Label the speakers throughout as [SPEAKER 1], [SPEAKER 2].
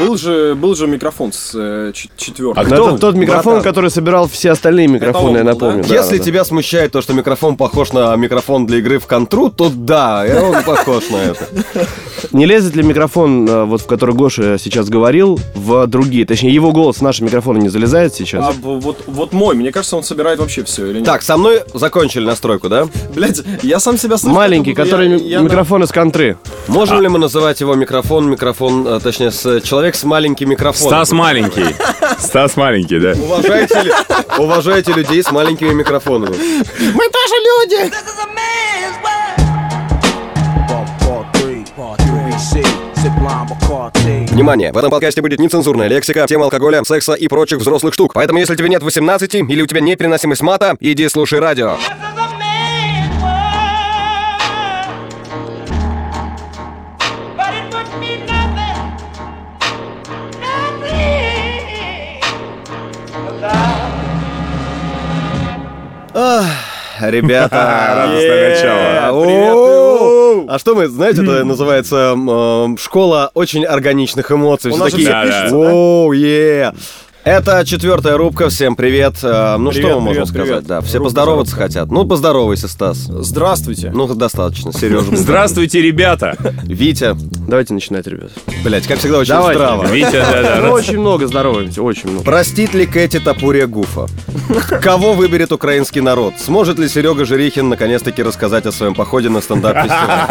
[SPEAKER 1] Был же, был же микрофон с э, четвертым.
[SPEAKER 2] А кто?
[SPEAKER 3] это тот микрофон,
[SPEAKER 2] Братан.
[SPEAKER 3] который собирал все остальные микрофоны, я
[SPEAKER 1] он был, да?
[SPEAKER 3] напомню. Да,
[SPEAKER 2] Если
[SPEAKER 3] да.
[SPEAKER 2] тебя смущает то, что микрофон похож на микрофон для игры в контру, то да, он похож на это.
[SPEAKER 3] Не лезет ли микрофон, э, вот в который Гоша сейчас говорил, в другие? Точнее, его голос в наши микрофоны не залезает сейчас?
[SPEAKER 1] А вот, вот мой, мне кажется, он собирает вообще все или нет?
[SPEAKER 2] Так, со мной закончили настройку, да?
[SPEAKER 1] Блять, я сам себя слышу.
[SPEAKER 3] Маленький, который
[SPEAKER 1] я- я на-
[SPEAKER 3] микрофон из контры.
[SPEAKER 2] Можем ли мы называть его микрофон, микрофон, э, точнее, с, человек с маленьким микрофоном?
[SPEAKER 4] Стас маленький. Стас маленький, да.
[SPEAKER 2] Уважаете, ли- уважаете людей с маленькими микрофонами. Внимание! В этом подкасте будет нецензурная лексика, тема алкоголя, секса и прочих взрослых штук. Поэтому, если тебе нет 18 или у тебя нет переносимость мата, иди слушай радио. Ребята,
[SPEAKER 4] Радостное начало.
[SPEAKER 2] А что мы, знаете, это называется э, школа очень органичных эмоций. Все такие, «Оу, е». Это четвертая рубка. Всем привет. Э, Ну что
[SPEAKER 1] Привет,
[SPEAKER 2] мы можем
[SPEAKER 1] привет,
[SPEAKER 2] сказать?
[SPEAKER 1] привет.
[SPEAKER 2] Да, все
[SPEAKER 1] Рубка
[SPEAKER 2] поздороваться хотят. Ну, поздоровайся, Стас.
[SPEAKER 1] Здравствуйте.
[SPEAKER 2] Ну, достаточно. Сережа.
[SPEAKER 4] Здравствуйте, ребята.
[SPEAKER 2] Витя.
[SPEAKER 3] Давайте начинать, ребят.
[SPEAKER 2] Блять, как всегда, очень
[SPEAKER 3] Давайте.
[SPEAKER 2] здраво.
[SPEAKER 4] Витя, да,
[SPEAKER 3] Мы
[SPEAKER 4] да.
[SPEAKER 3] очень много здороваемся, очень много.
[SPEAKER 2] Простит ли Кэти Топурия Гуфа? Кого выберет украинский народ? Сможет ли Серега Жирихин наконец-таки рассказать о своем походе на стендап-фестиваль?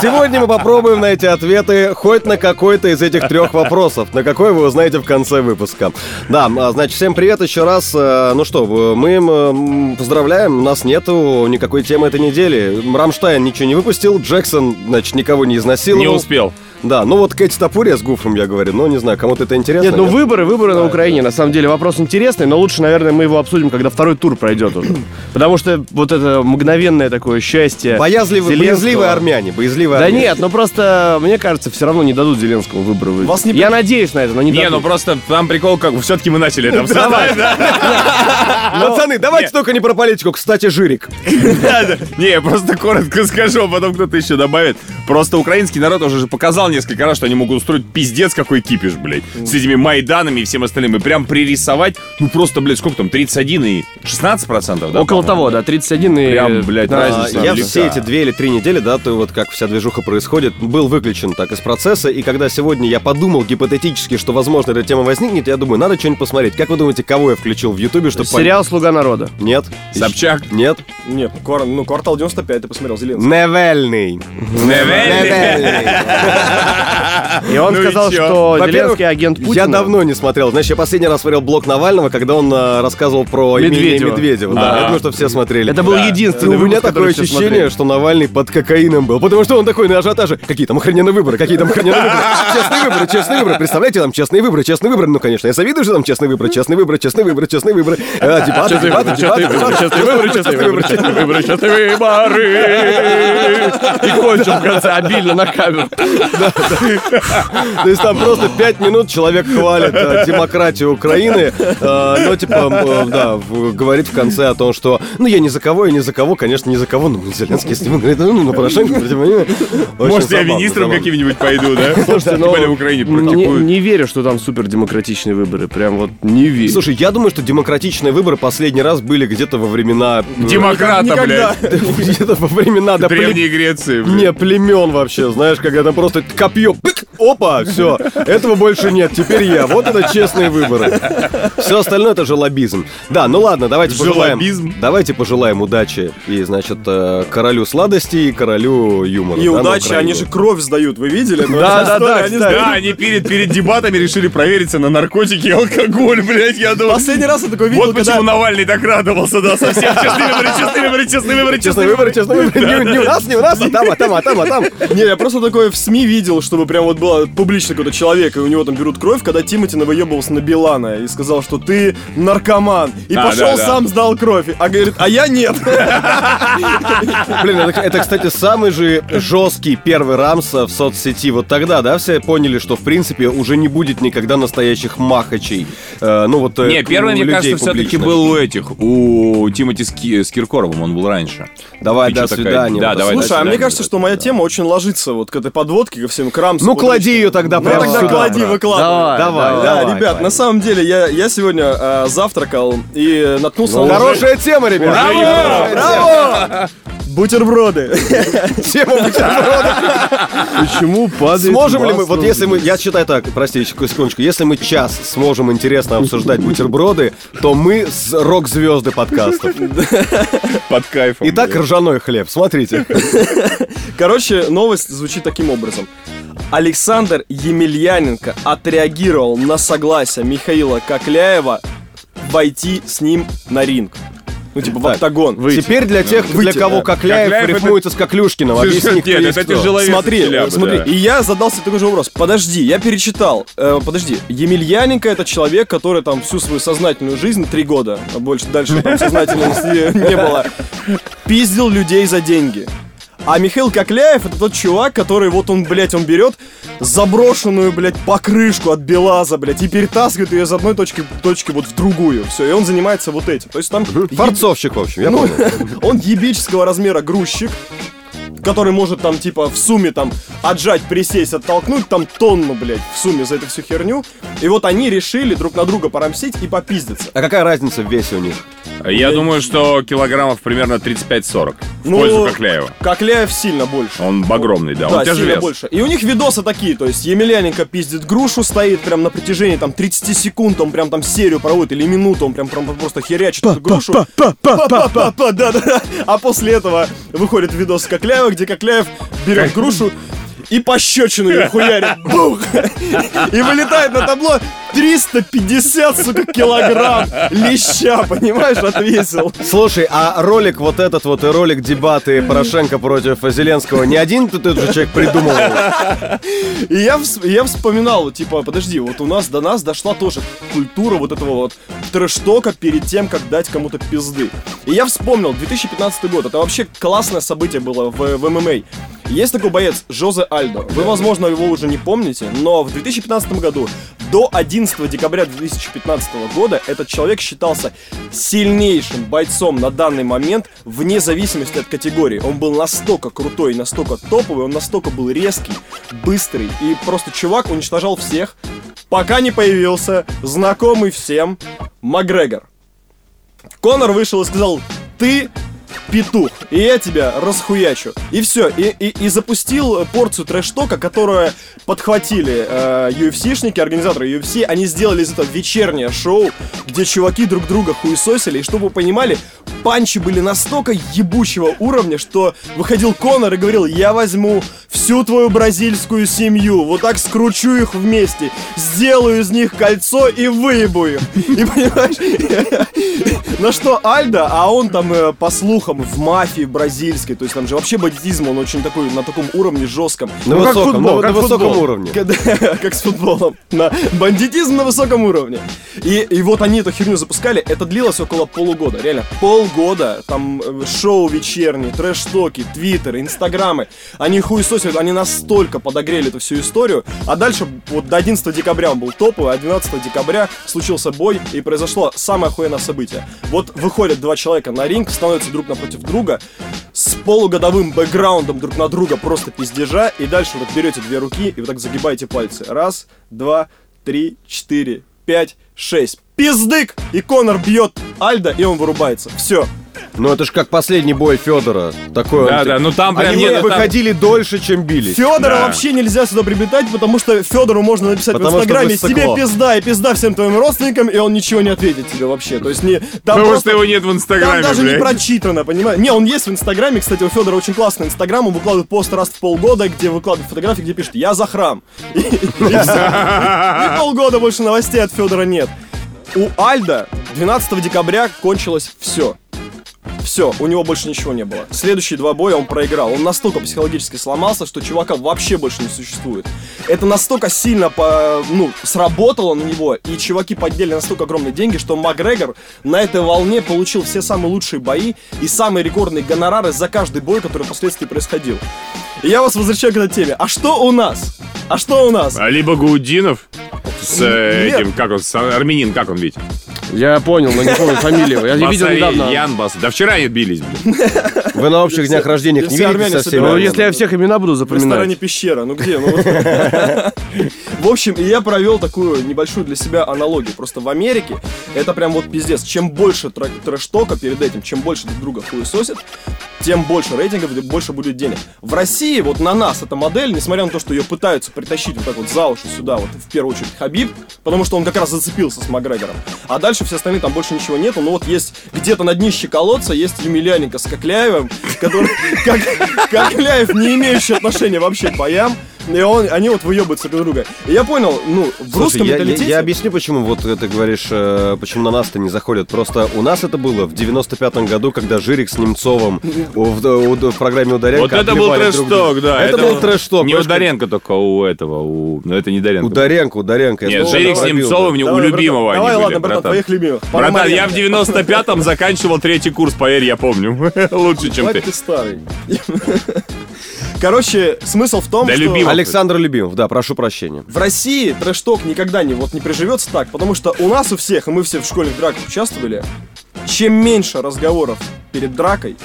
[SPEAKER 2] Сегодня мы попробуем найти ответы хоть на какой-то из этих трех вопросов. На какой вы узнаете в конце выпуска. Да, а, значит, всем привет еще раз. Э, Ну что, в- мы поздравляем, у нас нету никакой темы этой недели. Рамштайн ничего не выпустил, Джексон, значит, никого не изнасиловал.
[SPEAKER 4] Не успел.
[SPEAKER 2] Да, ну вот Кэти Топурия с Гуфом, я говорю, ну не знаю, кому-то это интересно.
[SPEAKER 3] Нет, ну
[SPEAKER 2] нет?
[SPEAKER 3] выборы, выборы на Украине. На самом деле вопрос интересный, но лучше, наверное, мы его обсудим, когда второй тур пройдет уже. Потому что вот это мгновенное такое счастье.
[SPEAKER 2] Боязливые,
[SPEAKER 3] Зеленского-
[SPEAKER 2] боязливые армяне, боязливые
[SPEAKER 3] Да
[SPEAKER 2] армяне.
[SPEAKER 3] нет, ну просто, мне кажется, все равно не дадут Зеленскому выборы выиграть.
[SPEAKER 1] Вас не
[SPEAKER 3] Я надеюсь на это, но не
[SPEAKER 4] Не, ну
[SPEAKER 3] дадут.
[SPEAKER 4] просто там прикол, как все-таки мы начали это обсуждать.
[SPEAKER 2] Пацаны, давайте только не про политику. Кстати, Жирик.
[SPEAKER 4] Да, да. Не, я просто коротко скажу, а потом кто-то еще добавит. Просто украинский народ уже же показал несколько раз, что они могут устроить пиздец какой кипиш, блядь. С этими Майданами и всем остальным. И прям пририсовать, ну просто, блядь, сколько там, 31 и 16 процентов, да?
[SPEAKER 3] Около того, да, 31 и...
[SPEAKER 4] Прям, блядь,
[SPEAKER 3] 15.
[SPEAKER 2] А,
[SPEAKER 4] разница
[SPEAKER 2] Я
[SPEAKER 4] велика.
[SPEAKER 2] все эти две или три недели, да, то вот как вся движуха происходит, был выключен так из процесса. И когда сегодня я подумал гипотетически, что, возможно, эта тема возникнет, я думаю, надо что-нибудь посмотреть. Как вы думаете, кого я включил в Ютубе, чтобы
[SPEAKER 3] Сериал «Слуга народа».
[SPEAKER 2] Нет.
[SPEAKER 4] Собчак.
[SPEAKER 2] Нет.
[SPEAKER 1] Нет, ну, квартал 95 ты посмотрел, Зеленский.
[SPEAKER 2] Невельный.
[SPEAKER 3] И он
[SPEAKER 4] Ну
[SPEAKER 3] сказал, что Зеленский агент Путина.
[SPEAKER 2] Я давно не смотрел. Знаешь, я последний раз смотрел блог Навального, когда он а, рассказывал про
[SPEAKER 3] Медведева.
[SPEAKER 2] Медведева. Да,
[SPEAKER 4] А.
[SPEAKER 2] я думаю, что все смотрели.
[SPEAKER 3] Это был
[SPEAKER 4] Да.
[SPEAKER 3] Единственный
[SPEAKER 2] у меня такое ощущение, что Навальный под кокаином был. Потому что он такой на ажиотаже. Какие там охрененные выборы, какие там охрененные выборы. Честные выборы, честные выборы. Представляете, там честные выборы, честные выборы. Ну, конечно, я завидую, что там честные выборы, честные выборы, честные выборы, честные выборы. Э, Дебаты, дебаты, дебаты.
[SPEAKER 3] Честные выборы, честные выборы, честные выборы, честные выборы. И кончил в конце обильно на камеру.
[SPEAKER 2] То есть там просто пять минут человек хвалит э, демократию Украины, э, но типа, э, да, говорит в конце о том, что, ну, я ни за кого, я ни за кого, конечно, ни за кого, ну, Зеленский, если вы говорите, ну, на Порошенко, против меня. Очень
[SPEAKER 4] Может, я министром каким-нибудь пойду, да?
[SPEAKER 3] Слушайте, ну,
[SPEAKER 4] в Украине
[SPEAKER 3] не,
[SPEAKER 4] практикуют.
[SPEAKER 3] не верю, что там супер демократичные выборы. Прям вот не верю.
[SPEAKER 2] Слушай, я думаю, что демократичные выборы последний раз были где-то во времена...
[SPEAKER 4] Демократа, блядь.
[SPEAKER 2] Где-то во времена...
[SPEAKER 4] Древней Греции, блядь.
[SPEAKER 2] Не, племен вообще, знаешь, когда там просто копье, пык, опа, все, этого больше нет, теперь я. Вот это честные выборы. Все остальное это же лоббизм. Да, ну ладно, давайте пожелаем.
[SPEAKER 4] Желобизм.
[SPEAKER 2] Давайте пожелаем удачи и, значит, э, королю сладостей и королю юмора.
[SPEAKER 1] И
[SPEAKER 2] да, на
[SPEAKER 1] удачи, они же кровь сдают, вы видели? Ну,
[SPEAKER 3] Да, да, да,
[SPEAKER 1] они.
[SPEAKER 4] Да, они перед, перед дебатами решили провериться на наркотики и алкоголь, блядь, я думаю.
[SPEAKER 1] Последний раз я такой видел,
[SPEAKER 4] Вот
[SPEAKER 1] когда...
[SPEAKER 4] почему Навальный так радовался, да, совсем. Честные выборы, честные выборы, честные выборы,
[SPEAKER 2] Честные выборы, честные выборы. Не, не у нас, не у нас, а там, а там, а там, а там.
[SPEAKER 1] Не, я просто такое в СМИ видел, чтобы прям вот было публично какой-то человек, и у него там берут кровь, когда Тимати навыебывался на Билана и сказал, что ты наркоман. И
[SPEAKER 4] А,
[SPEAKER 1] пошел
[SPEAKER 4] да, да.
[SPEAKER 1] сам сдал кровь. А говорит, а я нет.
[SPEAKER 2] Блин, это, это, кстати, самый же жесткий первый рамс в соцсети. Вот тогда, да, все поняли, что, в принципе, уже не будет никогда настоящих махачей. Э, ну вот... э,
[SPEAKER 4] Не, первый, мне
[SPEAKER 2] людей
[SPEAKER 4] кажется, все-таки был у этих, у Тимати с, Ки- с Киркоровым, он был раньше.
[SPEAKER 2] Давай, до свидания.
[SPEAKER 4] Да, давай,
[SPEAKER 1] Слушай, а мне кажется, что моя тема очень ложится вот к этой подводке, ко всем к рамсу.
[SPEAKER 2] Ну, Клади ее тогда
[SPEAKER 1] Ну
[SPEAKER 2] прямо
[SPEAKER 1] тогда
[SPEAKER 2] сюда.
[SPEAKER 1] клади,
[SPEAKER 2] брат.
[SPEAKER 1] выкладывай.
[SPEAKER 2] Давай,
[SPEAKER 1] Да,
[SPEAKER 2] давай,
[SPEAKER 1] ребят, на самом деле, я, я сегодня э, завтракал и наткнулся на...
[SPEAKER 2] Хорошая тема, ребят.
[SPEAKER 4] Браво!
[SPEAKER 1] Браво! Бутерброды.
[SPEAKER 2] Тема бутерброда.
[SPEAKER 3] Почему падает
[SPEAKER 2] Сможем ли мы, вот если мы, я считаю так, простите, секундочку, если мы час сможем интересно обсуждать бутерброды, то мы с рок-звезды подкастов.
[SPEAKER 4] Под кайфом.
[SPEAKER 2] Итак, ржаной хлеб, смотрите.
[SPEAKER 1] Короче, новость звучит таким образом. Александр Емельяненко отреагировал на согласие Михаила Кокляева войти с ним на ринг. Ну, типа, в октагон.
[SPEAKER 3] выйти.
[SPEAKER 2] Теперь для тех, для кого. Кокляев
[SPEAKER 4] Кокляев
[SPEAKER 2] рифмуется с Коклюшкиным, объясни,
[SPEAKER 4] Нет, это тяжеловес
[SPEAKER 1] Смотри, смотри, и я задался такой же вопрос. Подожди, я перечитал. Э, подожди, Емельяненко это человек, который там всю свою сознательную жизнь, три года, а больше дальше там сознательности не было, пиздил людей за деньги. А Михаил Кокляев это тот чувак, который вот он, блядь, он берет заброшенную, блядь, покрышку от Белаза, блядь, и перетаскивает ее из одной точки, точки вот в другую. Все, и он занимается вот этим. То есть там...
[SPEAKER 2] Форцовщик, в общем, я
[SPEAKER 1] Ну,
[SPEAKER 2] понял.
[SPEAKER 1] он ебического размера грузчик, который может там, типа, в сумме там отжать, присесть, оттолкнуть там тонну, блядь, в сумме за эту всю херню. И вот они решили друг на друга порамсить и попиздиться.
[SPEAKER 2] А какая разница в весе у них?
[SPEAKER 4] Я думаю, что килограммов примерно 35-40 в
[SPEAKER 1] Ну,
[SPEAKER 4] пользу Кокляева.
[SPEAKER 1] Кокляев сильно больше.
[SPEAKER 4] Он багромный, да,
[SPEAKER 1] Да,
[SPEAKER 4] он
[SPEAKER 1] сильно
[SPEAKER 4] тяжелее.
[SPEAKER 1] больше. И у них видосы такие, то есть Емельяненко пиздит грушу, стоит прям на протяжении там 30 секунд, он прям там серию проводит, или минуту, он прям, прям просто херячит эту грушу. Па-па-па, Да-да-да. А после этого выходит видос Кокляева, где Кокляев берет грушу и пощечину ее хуярит. Бух! И вылетает на табло 350, сука, килограмм леща, понимаешь, отвесил.
[SPEAKER 2] Слушай, а ролик вот этот вот и ролик дебаты Порошенко против Зеленского не один ты тот же человек придумал?
[SPEAKER 1] И я, я вспоминал, типа, подожди, вот у нас до нас дошла тоже культура вот этого вот трэштока перед тем, как дать кому-то пизды. И я вспомнил, 2015 год, это вообще классное событие было в, в ММА. Есть такой боец Жозе Альдо. Вы, возможно, его уже не помните, но в 2015 году до 11 декабря 2015 года этот человек считался сильнейшим бойцом на данный момент вне зависимости от категории. Он был настолько крутой, настолько топовый, он настолько был резкий, быстрый и просто чувак уничтожал всех, пока не появился знакомый всем Макгрегор. Конор вышел и сказал, ты петух, и я тебя расхуячу. И все, и, и, и запустил порцию трэш-тока, которую подхватили э, UFC-шники, организаторы UFC, они сделали из этого вечернее шоу, где чуваки друг друга хуесосили, и чтобы вы понимали, панчи были настолько ебучего уровня, что выходил Конор и говорил, я возьму всю твою бразильскую семью, вот так скручу их вместе, сделаю из них кольцо и выебу их. И понимаешь, на что Альда, а он там, э, слухам, в мафии бразильской, то есть там же вообще бандитизм, он очень такой, на таком уровне жестком.
[SPEAKER 2] На
[SPEAKER 3] Ну, как
[SPEAKER 2] высоком,
[SPEAKER 3] футбол,
[SPEAKER 2] на-
[SPEAKER 3] как
[SPEAKER 2] на высоком
[SPEAKER 3] футбол.
[SPEAKER 2] уровне.
[SPEAKER 1] Как с футболом. На бандитизм на высоком уровне. И, и вот они эту херню запускали. Это длилось около полугода. Реально, полгода. Там э, шоу вечерние, трэш-токи, твиттеры, инстаграмы. Они хуесосят, они настолько подогрели эту всю историю. А дальше, вот до 11 декабря он был топовый, а 12 декабря случился бой, и произошло самое охуенное событие. Вот выходят два человека на ринг, становятся друг напротив друга, с полугодовым бэкграундом друг на друга просто пиздежа, и дальше вот берете две руки и вот так загибаете пальцы. Раз, два, три, четыре, пять, шесть. Пиздык! И Конор бьет Альда, и он вырубается. Все.
[SPEAKER 2] Ну это ж как последний бой Федора. Такой он,
[SPEAKER 4] Да,
[SPEAKER 2] типа,
[SPEAKER 4] да, ну там прям
[SPEAKER 2] Они
[SPEAKER 4] нет, там-
[SPEAKER 2] выходили дольше, чем бились.
[SPEAKER 1] Федора
[SPEAKER 4] Да.
[SPEAKER 1] вообще нельзя сюда приобретать, потому что Федору можно написать
[SPEAKER 2] Потому
[SPEAKER 1] в
[SPEAKER 2] что
[SPEAKER 1] Инстаграме
[SPEAKER 2] вы
[SPEAKER 1] себе
[SPEAKER 2] стекло».
[SPEAKER 1] пизда и пизда всем твоим родственникам, и он ничего не ответит тебе вообще. То есть не... Там
[SPEAKER 4] Потому
[SPEAKER 1] просто-
[SPEAKER 4] что его нет в
[SPEAKER 1] Там
[SPEAKER 4] Инстаграме,
[SPEAKER 1] даже не
[SPEAKER 4] блядь.
[SPEAKER 1] прочитано, понимаешь? Не, он есть в Инстаграме, кстати, у Федора очень классный Инстаграм, он выкладывает пост раз в полгода, где выкладывает фотографии, где пишет «Я за храм». И, и всё. И полгода больше новостей от Федора нет. У Альда 12 декабря кончилось все. Все, у него больше ничего не было. Следующие два боя он проиграл. Он настолько психологически сломался, что чувака вообще больше не существует. Это настолько сильно по, ну, сработало на него, и чуваки подняли настолько огромные деньги, что Макгрегор на этой волне получил все самые лучшие бои и самые рекордные гонорары за каждый бой, который впоследствии происходил. Я вас возвращаю к этой теме. А что у нас? А что у нас?
[SPEAKER 4] А либо Гаудинов с э,
[SPEAKER 1] Нет.
[SPEAKER 4] этим, как он, с армянин, как он ведь?
[SPEAKER 3] Я понял, но не помню фамилию. Я видел
[SPEAKER 4] Басари,
[SPEAKER 3] недавно.
[SPEAKER 4] Ян Бас. Да вчера они бились, блин.
[SPEAKER 2] Вы на общих днях рождения не
[SPEAKER 1] все
[SPEAKER 2] видите
[SPEAKER 1] армяне
[SPEAKER 2] со всеми?
[SPEAKER 1] собираются.
[SPEAKER 3] Ну, если я всех имена буду
[SPEAKER 1] В ресторане
[SPEAKER 3] запоминать.
[SPEAKER 1] пещера, ну где? Ну, вот. В общем, и я провел такую небольшую для себя аналогию. Просто в Америке это прям вот пиздец. Чем больше тр- трэш-тока перед этим, чем больше друг друга хуесосят, тем больше рейтингов, и больше будет денег. В России вот на нас эта модель, несмотря на то, что ее пытаются притащить вот так вот за уши сюда, вот в первую очередь Хабиб, потому что он как раз зацепился с Макгрегором. А дальше все остальные там больше ничего нету. Ну вот есть где-то на днище колодца есть Емельяненко с Кокляевым, который, Кокляев, не имеющий отношения вообще к боям, и он, они вот выебываются друг друга. И я понял, ну, в
[SPEAKER 2] Слушай,
[SPEAKER 1] русском
[SPEAKER 2] я, я-
[SPEAKER 1] менталитете...
[SPEAKER 2] я объясню, почему вот ты говоришь, э, почему на нас-то не заходят. Просто у нас это было в 95-м году, когда Жирик с Немцовым в, в- в программе «Ударенко»
[SPEAKER 4] Вот это был трэш-ток, да.
[SPEAKER 2] Это, был трэш-ток.
[SPEAKER 4] Не Ударенко только у этого, у... Но это не Ударенко.
[SPEAKER 2] Ударенко, Ударенко. я
[SPEAKER 4] Нет, Жирик с Немцовым у
[SPEAKER 1] Давай,
[SPEAKER 4] любимого
[SPEAKER 1] Давай,
[SPEAKER 4] были,
[SPEAKER 1] ладно, братан, твоих любимых.
[SPEAKER 4] Братан, я в 95-м заканчивал третий курс, поверь, я помню. Лучше, чем
[SPEAKER 1] Хватит
[SPEAKER 4] ты.
[SPEAKER 1] ты старый. Короче, смысл в том,
[SPEAKER 4] Да
[SPEAKER 1] что...
[SPEAKER 4] любимый.
[SPEAKER 2] Александр Любимов, да, прошу прощения.
[SPEAKER 1] В России трэш-ток никогда не, вот, не приживется так, потому что у нас у всех, и мы все в школьных драках участвовали, чем меньше разговоров перед дракой,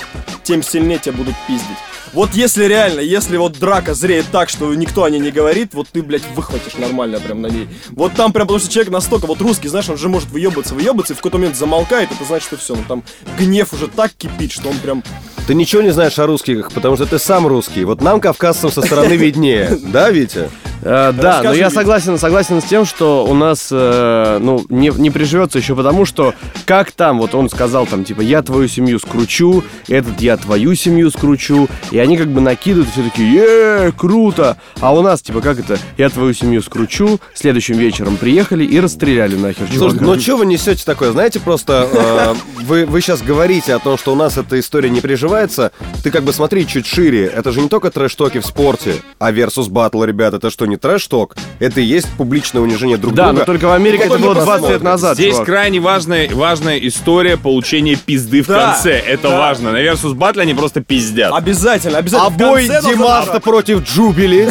[SPEAKER 1] тем сильнее тебя будут пиздить. Вот если реально, если вот драка зреет так, что никто о ней не говорит, вот ты, блядь, выхватишь нормально прям на ней. Вот там прям, потому что человек настолько, вот русский, знаешь, он же может выебаться, выебаться, и в какой-то момент замолкает, это значит, что все, ну там гнев уже так кипит, что он прям...
[SPEAKER 2] Ты ничего не знаешь о русских, потому что ты сам русский. Вот нам, кавказцам, со стороны виднее. Да, Витя?
[SPEAKER 3] Э, да, но
[SPEAKER 1] Расскажи,
[SPEAKER 3] я
[SPEAKER 1] Витя.
[SPEAKER 3] согласен, согласен с тем, что у нас, э, ну, не, не приживется еще потому, что как там, вот он сказал там, типа, я твою семью скручу, этот я твою семью скручу, и они как бы накидывают, все такие, е круто, а у нас, типа, как это, я твою семью скручу, следующим вечером приехали и расстреляли нахер
[SPEAKER 2] Слушай, ну что вы несете такое? Знаете, просто э, вы, вы сейчас говорите о том, что у нас эта история не приживается. Ты как бы смотри чуть шире. Это же не только трэш-токи в спорте, а versus батл, ребят, это что, не трэш-ток? Это и есть публичное унижение друг
[SPEAKER 3] Да,
[SPEAKER 2] друга.
[SPEAKER 3] но только в Америке это было 20 лет назад,
[SPEAKER 4] Здесь
[SPEAKER 3] чувак.
[SPEAKER 4] крайне важная, важная история получения пизды в
[SPEAKER 1] Да,
[SPEAKER 4] конце. Это
[SPEAKER 1] да.
[SPEAKER 4] важно. На Versus Battle они просто пиздят.
[SPEAKER 1] Обязательно, обязательно.
[SPEAKER 2] А бой Димаста против Джубили.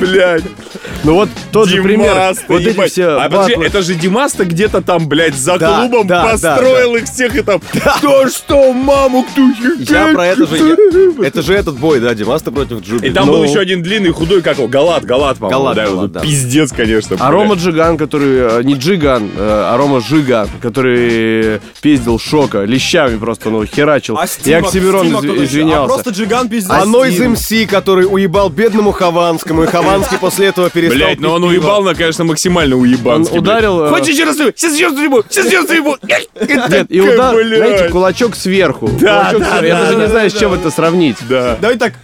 [SPEAKER 4] Блядь.
[SPEAKER 3] Ну вот тот же пример, вот эти все
[SPEAKER 4] А подожди, это же Димасту где-то там, блядь, за
[SPEAKER 2] Да,
[SPEAKER 4] клубом
[SPEAKER 2] да,
[SPEAKER 4] построил их всех и там... То что, маму, кто
[SPEAKER 2] Я про это же... Это же этот бой, да, Димаста против Джубили.
[SPEAKER 4] И там
[SPEAKER 2] Ну,
[SPEAKER 4] был еще один длинный, худой, как его, Галат, Галат, по-моему.
[SPEAKER 2] Галат,
[SPEAKER 4] да,
[SPEAKER 2] Галат, да.
[SPEAKER 4] Пиздец, конечно.
[SPEAKER 3] А
[SPEAKER 4] блядь.
[SPEAKER 3] Рома Джиган, который... э, Не Джиган, э, а Рома Жиган, который пиздил Шока лещами просто, ну, херачил.
[SPEAKER 1] А
[SPEAKER 3] И
[SPEAKER 1] Схима-
[SPEAKER 3] Оксимирон
[SPEAKER 1] Схима
[SPEAKER 3] из-
[SPEAKER 1] кто еще? А
[SPEAKER 3] извинялся.
[SPEAKER 1] просто Джиган пиздец.
[SPEAKER 2] А Нойз. МС, который уебал бедному Хованскому, и Хованский после этого перестал
[SPEAKER 4] Блять, ну
[SPEAKER 2] пить
[SPEAKER 4] он уебал, на, конечно, максимально уебанский.
[SPEAKER 3] Он ударил, э,
[SPEAKER 4] Хочешь еще раз? Сейчас еще раз! Сейчас еще раз!
[SPEAKER 3] Нет, и удар, знаете, кулачок сверху.
[SPEAKER 4] Да, да.
[SPEAKER 3] Я
[SPEAKER 4] да,
[SPEAKER 3] даже не знаю, с чем это сравнить.
[SPEAKER 4] Да.
[SPEAKER 1] Давай так,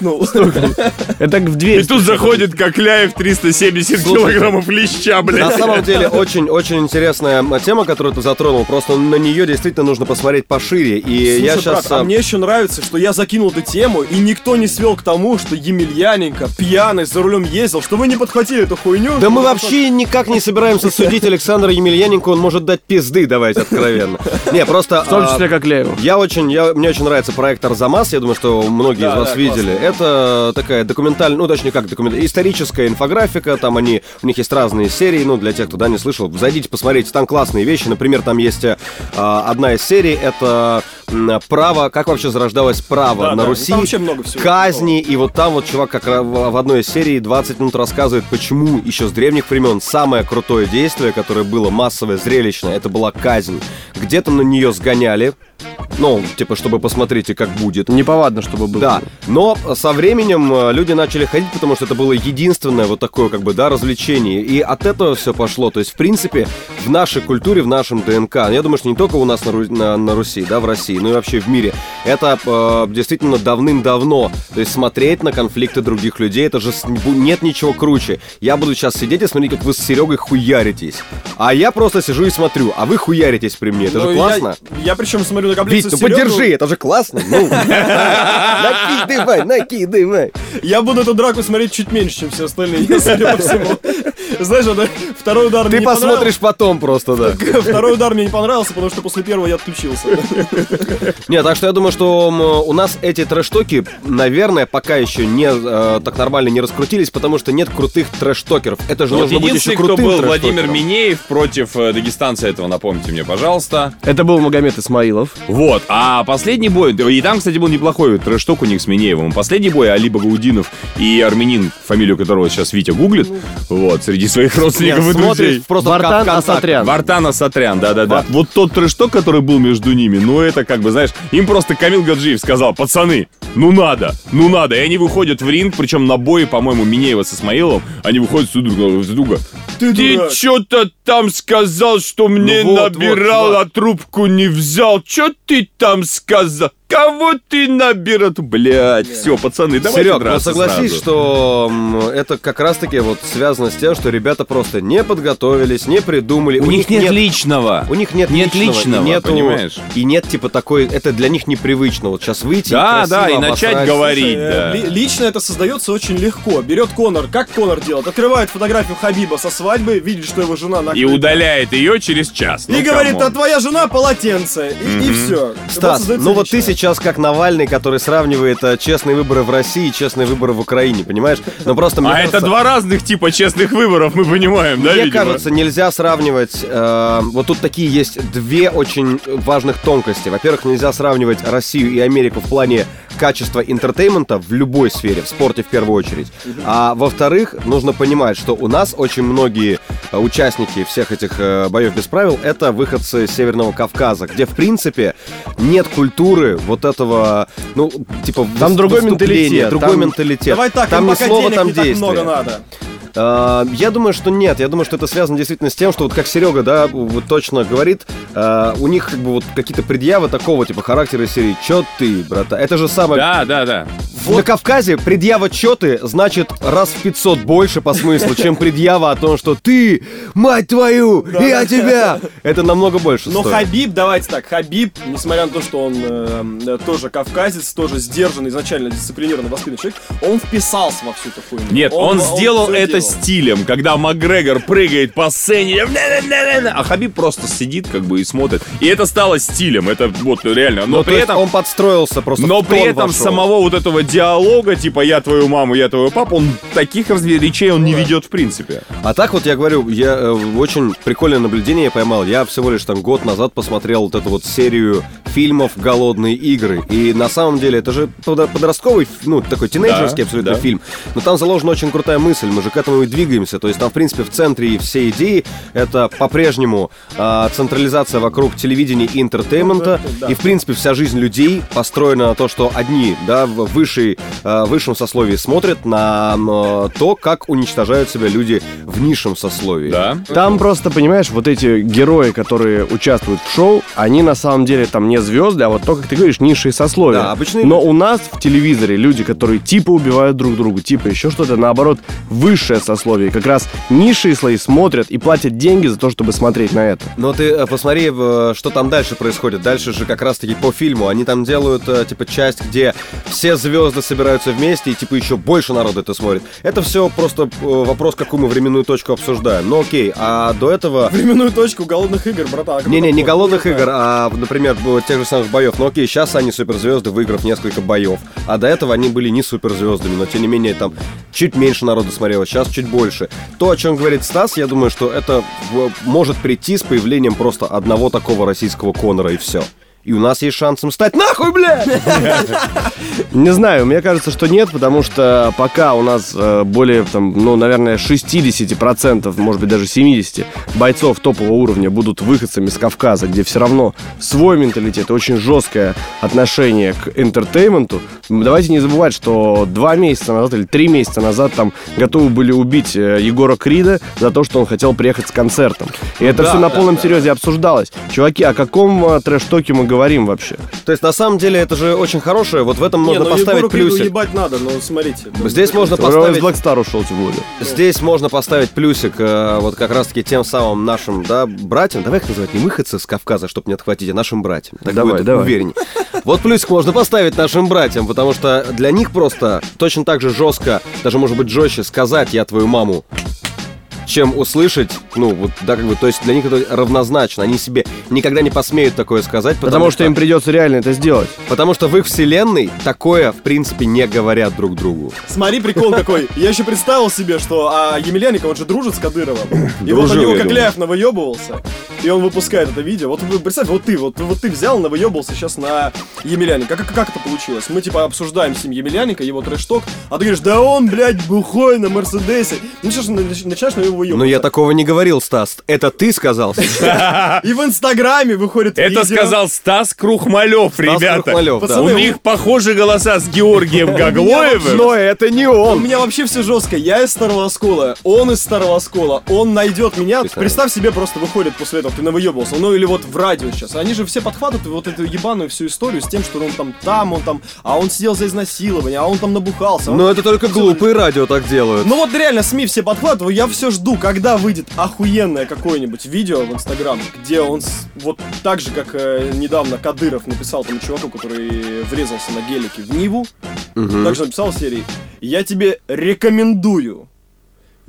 [SPEAKER 1] стукнул.
[SPEAKER 3] Это в дверь.
[SPEAKER 4] И тут заходит Кокляев 370 килограммов леща,
[SPEAKER 2] На
[SPEAKER 4] блядь.
[SPEAKER 2] самом деле очень-очень интересная тема, которую ты затронул. Просто на нее действительно нужно посмотреть пошире. И
[SPEAKER 1] Слушай,
[SPEAKER 2] я
[SPEAKER 1] брат,
[SPEAKER 2] сейчас...
[SPEAKER 1] а мне еще нравится, что я закинул эту тему, и никто не свел к тому, что Емельяненко пьяный за рулем ездил, что вы не подхватили эту хуйню.
[SPEAKER 2] Да мы
[SPEAKER 1] что-
[SPEAKER 2] вообще никак не собираемся судить Александра Емельяненко, он может дать пизды, давайте откровенно. Не, просто...
[SPEAKER 3] В том
[SPEAKER 2] а,
[SPEAKER 3] числе как Лееву.
[SPEAKER 2] Я очень, я, мне очень нравится проект Арзамас, я думаю, что многие из вас видели. Это такая документальная, ну точнее как документальная, историческая инфографика, там они, у них есть разные серии, ну для тех, кто да, не слышал, зайдите, посмотрите, там классные вещи, например, там есть э, одна из серий, это право, как вообще зарождалось право
[SPEAKER 1] Да,
[SPEAKER 2] на
[SPEAKER 1] да,
[SPEAKER 2] Руси,
[SPEAKER 1] там много всего.
[SPEAKER 2] казни, и вот там вот чувак как в одной из серий 20 минут рассказывает, почему еще с древних времен самое крутое действие, которое было массовое, зрелищное, это была казнь. Где-то на нее сгоняли, ну, типа, чтобы посмотрите, как будет.
[SPEAKER 3] Неповадно, чтобы было.
[SPEAKER 2] Да, но со временем э, люди начали ходить, потому что это было единственное вот такое, как бы, да, развлечение. И от этого все пошло. То есть, в принципе, в нашей культуре, в нашем ДНК, я думаю, что не только у нас на, Ру- на- на Руси, да, в России, но и вообще в мире, это э, действительно давным-давно. То есть, смотреть на конфликты других людей, это же с- нет ничего круче. Я буду сейчас сидеть и смотреть, как вы с Серегой хуяритесь. А я просто сижу и смотрю, а вы хуяритесь при мне. Это
[SPEAKER 1] Ну,
[SPEAKER 2] же
[SPEAKER 1] я-
[SPEAKER 2] классно.
[SPEAKER 1] Я, причем смотрю на
[SPEAKER 2] Вить, ну
[SPEAKER 1] Серегу.
[SPEAKER 2] подержи, это же классно. Ну, накидывай, накидывай.
[SPEAKER 1] Я буду эту драку смотреть чуть меньше, чем все остальные, судя по всему. Знаешь, это второй удар мне
[SPEAKER 2] Ты
[SPEAKER 1] не
[SPEAKER 2] посмотришь потом просто, да.
[SPEAKER 1] Второй удар мне не понравился, потому что после первого я отключился.
[SPEAKER 2] Нет, так что я думаю, что у нас эти трэш-токи, наверное, пока еще не э, так нормально не раскрутились, потому что нет крутых трэш-токеров. Это же
[SPEAKER 4] Вот
[SPEAKER 2] нужно быть еще
[SPEAKER 4] единственный, кто
[SPEAKER 2] крутым
[SPEAKER 4] был Владимир. Минеев против э, дагестанца этого, напомните мне, пожалуйста.
[SPEAKER 3] Это был Магомед Исмаилов.
[SPEAKER 4] Вот, а последний бой, и там, кстати, был неплохой трэш-ток у них с Минеевым. Последний бой Али Багаудинов и армянин, фамилию которого сейчас Витя гуглит, вот, среди своих родственников
[SPEAKER 2] Нет,
[SPEAKER 4] и друзей.
[SPEAKER 2] просто
[SPEAKER 3] Вартан. Асатрян.
[SPEAKER 4] Вартана Сатрян, да-да-да. Вот тот трэш-ток, который был между ними, ну это как бы, знаешь, им просто Камил Гаджиев сказал, пацаны, ну надо, ну надо. И они выходят в ринг, причем на бой, по-моему, Минеева с Исмаиловым, они выходят друг друга, с друга.
[SPEAKER 1] Ты
[SPEAKER 4] Ты что-то там сказал, что мне
[SPEAKER 2] Ну вот,
[SPEAKER 4] набирал,
[SPEAKER 2] вот,
[SPEAKER 4] а трубку не взял. Что ты там сказал? Кого ты набирал? Блять, все, пацаны, давайте
[SPEAKER 2] Серег, ну согласись,
[SPEAKER 4] сразу.
[SPEAKER 2] что это как раз-таки вот связано с тем, что ребята просто не подготовились, не придумали.
[SPEAKER 4] У, них нет, личного.
[SPEAKER 2] У них нет,
[SPEAKER 4] Нет
[SPEAKER 2] личного,
[SPEAKER 4] личного,
[SPEAKER 2] и нету-
[SPEAKER 4] понимаешь?
[SPEAKER 2] И нет типа такой, это для них непривычно. Вот сейчас выйти
[SPEAKER 4] Да,
[SPEAKER 2] и
[SPEAKER 4] да, и начать говорить.
[SPEAKER 1] Слушай,
[SPEAKER 4] да.
[SPEAKER 1] э, ли- Лично это создается очень легко. Берет Конор. Как Конор делает? Открывает фотографию Хабиба со свадьбы, видит, что его жена
[SPEAKER 4] И
[SPEAKER 1] накрыта.
[SPEAKER 4] удаляет ее через час.
[SPEAKER 1] И
[SPEAKER 4] Ну,
[SPEAKER 1] говорит, а твоя жена полотенце. И, все.
[SPEAKER 2] Стас, ну вот ты сейчас как Навальный, который сравнивает э, честные выборы в России и честные выборы в Украине, понимаешь? Но просто мне
[SPEAKER 4] А
[SPEAKER 2] кажется-
[SPEAKER 4] это два разных типа честных выборов, мы понимаем, да,
[SPEAKER 2] Мне
[SPEAKER 4] видимо?
[SPEAKER 2] кажется, нельзя сравнивать. э, вот тут такие есть две очень важных тонкости. Во-первых, нельзя сравнивать Россию и Америку в плане качества entertainment'а в любой сфере, в спорте в первую очередь. А во-вторых, нужно понимать, что у нас очень многие э, участники всех этих э, боев без правил это выходцы с Северного Кавказа, где в принципе нет культуры вот этого, ну типа
[SPEAKER 3] Там другой менталитет,
[SPEAKER 2] другой
[SPEAKER 3] там-
[SPEAKER 2] менталитет.
[SPEAKER 1] Давай так,
[SPEAKER 2] там ни слова, там действия.
[SPEAKER 1] много надо.
[SPEAKER 2] А, Я думаю, что нет. Я думаю, что это связано действительно с тем, что вот как Серега, да, вот точно говорит, а, у них как бы вот какие-то предъявы такого типа характера из серии «Чё ты, брата?» Это же самое...
[SPEAKER 4] Да, да, да.
[SPEAKER 2] На Кавказе предъява «Чё ты» значит раз в 500 больше по смыслу, чем предъява о том, что «Ты, мать твою, я тебя!» Это намного больше
[SPEAKER 1] Но
[SPEAKER 2] стоит.
[SPEAKER 1] Хабиб, давайте так, Хабиб, несмотря на то, что он э, тоже кавказец, тоже сдержанный, изначально дисциплинированный, воспитанный человек, он вписался во всю эту хуйню.
[SPEAKER 4] Нет, он, сделал
[SPEAKER 1] всё
[SPEAKER 4] это стилем, когда Макгрегор прыгает по сцене, а Хабиб просто сидит как бы и смотрит. И это стало стилем, это вот реально. Но
[SPEAKER 2] Ну, то
[SPEAKER 4] при этом...
[SPEAKER 2] он подстроился просто
[SPEAKER 4] Но при этом
[SPEAKER 2] вошел.
[SPEAKER 4] самого вот этого диалога, типа я твою маму, я твою папу, он таких речей он не ведет в принципе.
[SPEAKER 2] А так вот я говорю, я э, очень прикольное наблюдение я поймал. Я всего лишь там год назад посмотрел вот эту вот серию фильмов «Голодные игры». И на самом деле это же подростковый, ну, такой тинейджерский
[SPEAKER 4] Да,
[SPEAKER 2] абсолютно
[SPEAKER 4] да.
[SPEAKER 2] фильм. Но там заложена очень крутая мысль, мы этому и двигаемся. То есть там, в принципе, в центре и все идеи это по-прежнему а, централизация вокруг телевидения и
[SPEAKER 1] entertainment'а. Да.
[SPEAKER 2] И, в принципе, вся жизнь людей построена на то, что одни, да, в высшей, э, высшем сословии смотрят на м, то, как уничтожают себя люди в низшем сословии.
[SPEAKER 4] Да?
[SPEAKER 3] Там просто, понимаешь, вот эти герои, которые участвуют в шоу, они на самом деле там не звезды, а вот то, как ты говоришь, низшие сословия.
[SPEAKER 2] Да, обычные
[SPEAKER 3] Но
[SPEAKER 2] люди.
[SPEAKER 3] у нас в телевизоре люди, которые типа убивают друг друга, типа еще что-то, наоборот, высшее сословие. Как раз низшие слои смотрят и платят деньги за то, чтобы смотреть на это.
[SPEAKER 2] Но ты э, посмотри, э, что там дальше происходит. Дальше же как раз-таки по фильму. Они там делают, э, типа, часть, где все звезды собираются вместе, и, типа, еще больше народу это смотрит. Это все просто вопрос, какую мы временную точку обсуждаем. Ну, окей, а до этого...
[SPEAKER 1] Временную точку голодных игр, братан. а
[SPEAKER 2] Не-не, не голодных игр, а, например, тех же самых боев. Ну окей, сейчас они суперзвезды, выиграв несколько боев. А до этого они были не суперзвездами, но тем не менее там чуть меньше народу смотрело, сейчас чуть больше. То, о чем говорит Стас, я думаю, что это в- может прийти с появлением просто одного такого российского Конора и все. И у нас есть шанс им стать нахуй, блядь!
[SPEAKER 3] Не знаю, мне кажется, что нет, потому что пока у нас э, более, там, ну, наверное, 60%, может быть, даже 70% бойцов топового уровня будут выходцами с Кавказа, где все равно свой менталитет, очень жесткое отношение к интертейменту. Давайте не забывать, что два месяца назад или три месяца назад там готовы были убить э, Егора Крида за то, что он хотел приехать с концертом. И это
[SPEAKER 2] Да,
[SPEAKER 3] все на
[SPEAKER 2] да,
[SPEAKER 3] полном
[SPEAKER 2] да.
[SPEAKER 3] серьезе обсуждалось. Чуваки, о каком э, трэш-токе мы говорим вообще?
[SPEAKER 2] То есть, на самом деле, это же очень хорошее. Вот в этом можно
[SPEAKER 1] ну
[SPEAKER 2] поставить
[SPEAKER 1] Егору
[SPEAKER 2] плюсик.
[SPEAKER 1] ебать надо, но смотрите.
[SPEAKER 2] Здесь можно поставить...
[SPEAKER 3] Black Star ушел, тем более.
[SPEAKER 2] Здесь можно поставить плюсик э, вот как раз-таки тем самым нашим, да, братьям. Давай их называть не выходцы с Кавказа, чтобы не отхватить, а нашим братьям. Так
[SPEAKER 3] Давай,
[SPEAKER 2] будет
[SPEAKER 3] давай.
[SPEAKER 2] увереннее. Вот плюсик можно поставить нашим братьям, потому потому что для них просто точно так же жестко, даже может быть жестче сказать «я твою маму», чем услышать, ну, вот, да, как бы, то есть для них это равнозначно. Они себе никогда не посмеют такое сказать, потому,
[SPEAKER 3] Потому что им придется реально это сделать.
[SPEAKER 2] Потому что в их вселенной такое, в принципе, не говорят друг другу.
[SPEAKER 1] Смотри, прикол какой. Я еще представил себе, что а Емельяненко, он же дружит с Кадыровым. И вот
[SPEAKER 4] Дружил,
[SPEAKER 1] него
[SPEAKER 4] я
[SPEAKER 1] Кокляев навыебывался. И он выпускает это видео. Вот вы представь, вот ты, вот, вот ты взял, навыебывался сейчас на Емельяненко. Как, как это получилось? Мы типа обсуждаем с ним Емельяненко, его трэшток, а ты говоришь, да он, блядь, бухой на Мерседесе. Ну сейчас начинаешь на него
[SPEAKER 2] Но я такого не говорил, Стас. Это ты сказал.
[SPEAKER 1] И в Инстаграме выходит
[SPEAKER 4] Это сказал Стас Крухмалев, ребята.
[SPEAKER 2] Крухмалев, да.
[SPEAKER 1] Пацаны,
[SPEAKER 4] У них похожи голоса с Георгием Гаглоевым.
[SPEAKER 2] Но это не
[SPEAKER 1] У
[SPEAKER 2] он.
[SPEAKER 1] меня вообще все жестко. Я из старого оскола, он из старого оскола, он найдет меня.
[SPEAKER 2] Представь
[SPEAKER 1] себе, просто выходит после этого, ты навыебался. Ну или вот в радио сейчас. Они же все подхватывают вот эту ебаную всю историю с тем, что он там там, он там, а он сидел за изнасилование, а он там набухался. он-
[SPEAKER 2] Но это только глупые радио так делают.
[SPEAKER 1] Ну вот реально СМИ все подхватывают, я все жду, когда выйдет охуенное какое-нибудь видео в Инстаграм, где он с- вот так же, как э, недавно Кадыров написал тому чуваку, который врезался на гелике в Ниву, также написал в серии «Я тебе рекомендую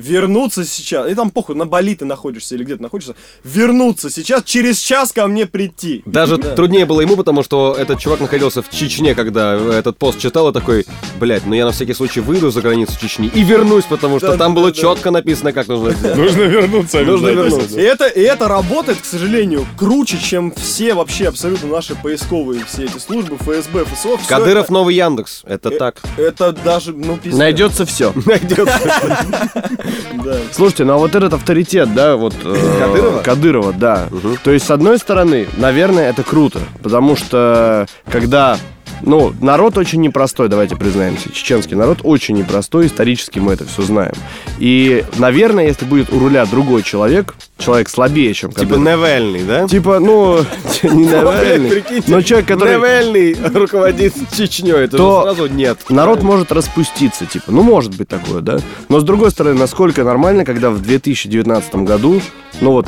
[SPEAKER 1] вернуться сейчас, и там похуй, на Бали ты находишься или где ты находишься, вернуться сейчас, через час ко мне прийти».
[SPEAKER 2] Даже
[SPEAKER 1] Да.
[SPEAKER 2] труднее было ему, потому что этот чувак находился в Чечне, когда этот пост читал, и такой, блядь, ну я на всякий случай выйду за границу Чечни и вернусь, потому что
[SPEAKER 1] Да,
[SPEAKER 2] там
[SPEAKER 1] да,
[SPEAKER 2] было
[SPEAKER 1] да.
[SPEAKER 2] четко написано, как нужно сделать.
[SPEAKER 4] Нужно вернуться.
[SPEAKER 2] Нужно вернуться.
[SPEAKER 1] И это, и это работает, к сожалению, круче, чем все вообще абсолютно наши поисковые все эти службы, ФСБ, ФСО.
[SPEAKER 2] Кадыров
[SPEAKER 1] это-
[SPEAKER 2] новый Яндекс. Это
[SPEAKER 1] э,
[SPEAKER 2] так.
[SPEAKER 1] Это даже, ну, пиздец.
[SPEAKER 3] Найдется все.
[SPEAKER 2] Найдется.
[SPEAKER 1] Да.
[SPEAKER 3] Слушайте, ну а вот этот авторитет, да, вот... э,
[SPEAKER 2] Кадырова?
[SPEAKER 3] Кадырова, да. То есть, с одной стороны, наверное, это круто, потому что когда... Ну, народ очень непростой, давайте признаемся. Чеченский народ очень непростой, исторически мы это все знаем. И, наверное, если будет у руля другой человек, человек слабее, чем
[SPEAKER 2] Типа
[SPEAKER 3] Кадыров.
[SPEAKER 2] Невельный, да?
[SPEAKER 3] Типа, ну, не Навальный,
[SPEAKER 2] Прикиньте,
[SPEAKER 3] но человек, который...
[SPEAKER 2] Невельный руководит Чечней. Это
[SPEAKER 3] То
[SPEAKER 2] сразу нет.
[SPEAKER 3] Народ может распуститься, типа, ну, может быть такое, да? Но, с другой стороны, насколько нормально, когда в 2019 году, ну, вот,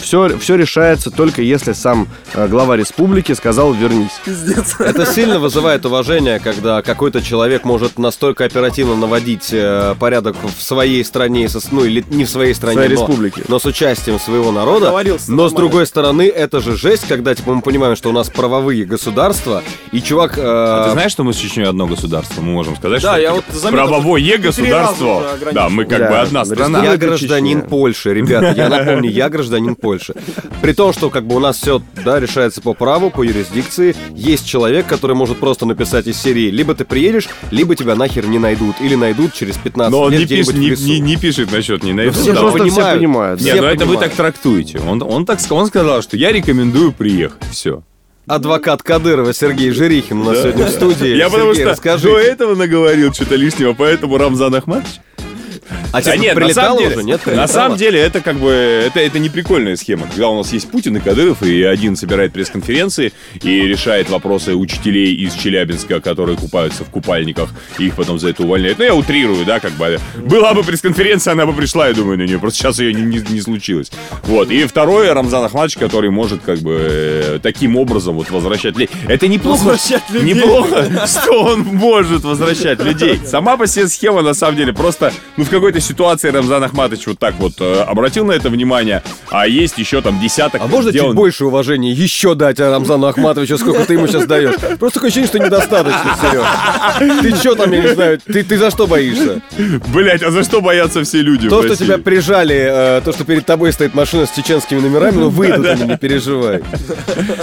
[SPEAKER 3] все, все решается только если сам э, глава республики сказал «вернись».
[SPEAKER 1] Пиздец.
[SPEAKER 2] Это сильно вызывает уважение, когда какой-то человек может настолько оперативно наводить э, порядок в своей стране, со- ну или не в своей стране,
[SPEAKER 3] своей
[SPEAKER 2] но,
[SPEAKER 3] республике.
[SPEAKER 2] но с участием своего народа.
[SPEAKER 1] Договорился,
[SPEAKER 2] но с другой стороны, это же жесть, когда типа мы понимаем, что у нас правовые государства, и чувак... э,
[SPEAKER 4] А ты знаешь, что мы с Чечней одно государство? Мы можем сказать,
[SPEAKER 1] Да,
[SPEAKER 4] что
[SPEAKER 1] я вот заметил,
[SPEAKER 4] правовое государство. Да, мы как
[SPEAKER 3] Да,
[SPEAKER 4] бы одна
[SPEAKER 3] республика
[SPEAKER 4] страна.
[SPEAKER 2] Я гражданин
[SPEAKER 3] Чечня.
[SPEAKER 2] Польши, ребята, я напомню, я гражданин Польши. При том, что как бы у нас все, да, решается по праву, по юрисдикции, есть человек, который может просто написать из серии, либо ты приедешь, либо тебя нахер не найдут, или найдут через 15
[SPEAKER 4] Но он
[SPEAKER 2] лет
[SPEAKER 4] не
[SPEAKER 2] где-нибудь
[SPEAKER 4] пишет,
[SPEAKER 2] в
[SPEAKER 4] не, не- не пишет насчет не найду.
[SPEAKER 2] все
[SPEAKER 3] Ну,
[SPEAKER 4] Да,
[SPEAKER 3] просто
[SPEAKER 4] он-
[SPEAKER 3] все
[SPEAKER 2] понимают.
[SPEAKER 3] понимают.
[SPEAKER 2] Все
[SPEAKER 4] Нет, ну это вы так трактуете. Он, он так он сказал, что я рекомендую приехать. Все.
[SPEAKER 2] Адвокат Кадырова Сергей Жирихин у нас сегодня в студии.
[SPEAKER 4] Я потому
[SPEAKER 2] Сергей,
[SPEAKER 4] что
[SPEAKER 2] расскажите.
[SPEAKER 4] до этого наговорил что-то лишнего, поэтому Рамзан Ахматович.
[SPEAKER 2] А
[SPEAKER 4] Да
[SPEAKER 2] тебе
[SPEAKER 4] нет, на
[SPEAKER 2] прилетало
[SPEAKER 4] самом деле,
[SPEAKER 2] уже? Нет,
[SPEAKER 4] на самом деле это как бы это, это не прикольная схема, когда у нас есть Путин и Кадыров, и один собирает пресс-конференции и решает вопросы учителей из Челябинска, которые купаются в купальниках, и их потом за это увольняют. Ну, я утрирую, да, как бы. Была бы пресс-конференция, она бы пришла, я думаю, на нее. Просто сейчас ее не, не- не случилось. Вот. И второй Рамзан Ахматович, который может как бы э, таким образом вот возвращать людей. Это неплохо.
[SPEAKER 1] Возвращать людей.
[SPEAKER 4] Неплохо, что он может возвращать людей. Сама по себе схема, на самом деле, просто, ну, в какой-то ситуации Рамзан Ахматович вот так вот э, обратил на это внимание, а есть еще там десяток
[SPEAKER 2] А можно
[SPEAKER 4] сделан-
[SPEAKER 2] чуть больше уважения еще дать Рамзану Ахматовичу, сколько ты ему сейчас даешь? Просто такое ощущение, что недостаточно, Сереж. Ты что там, я не знаю, ты, ты за что боишься?
[SPEAKER 4] Блять, а за что боятся все люди
[SPEAKER 2] То,
[SPEAKER 4] в
[SPEAKER 2] что тебя прижали, э, то, что перед тобой стоит машина с чеченскими номерами, ну выйдут они, не переживай.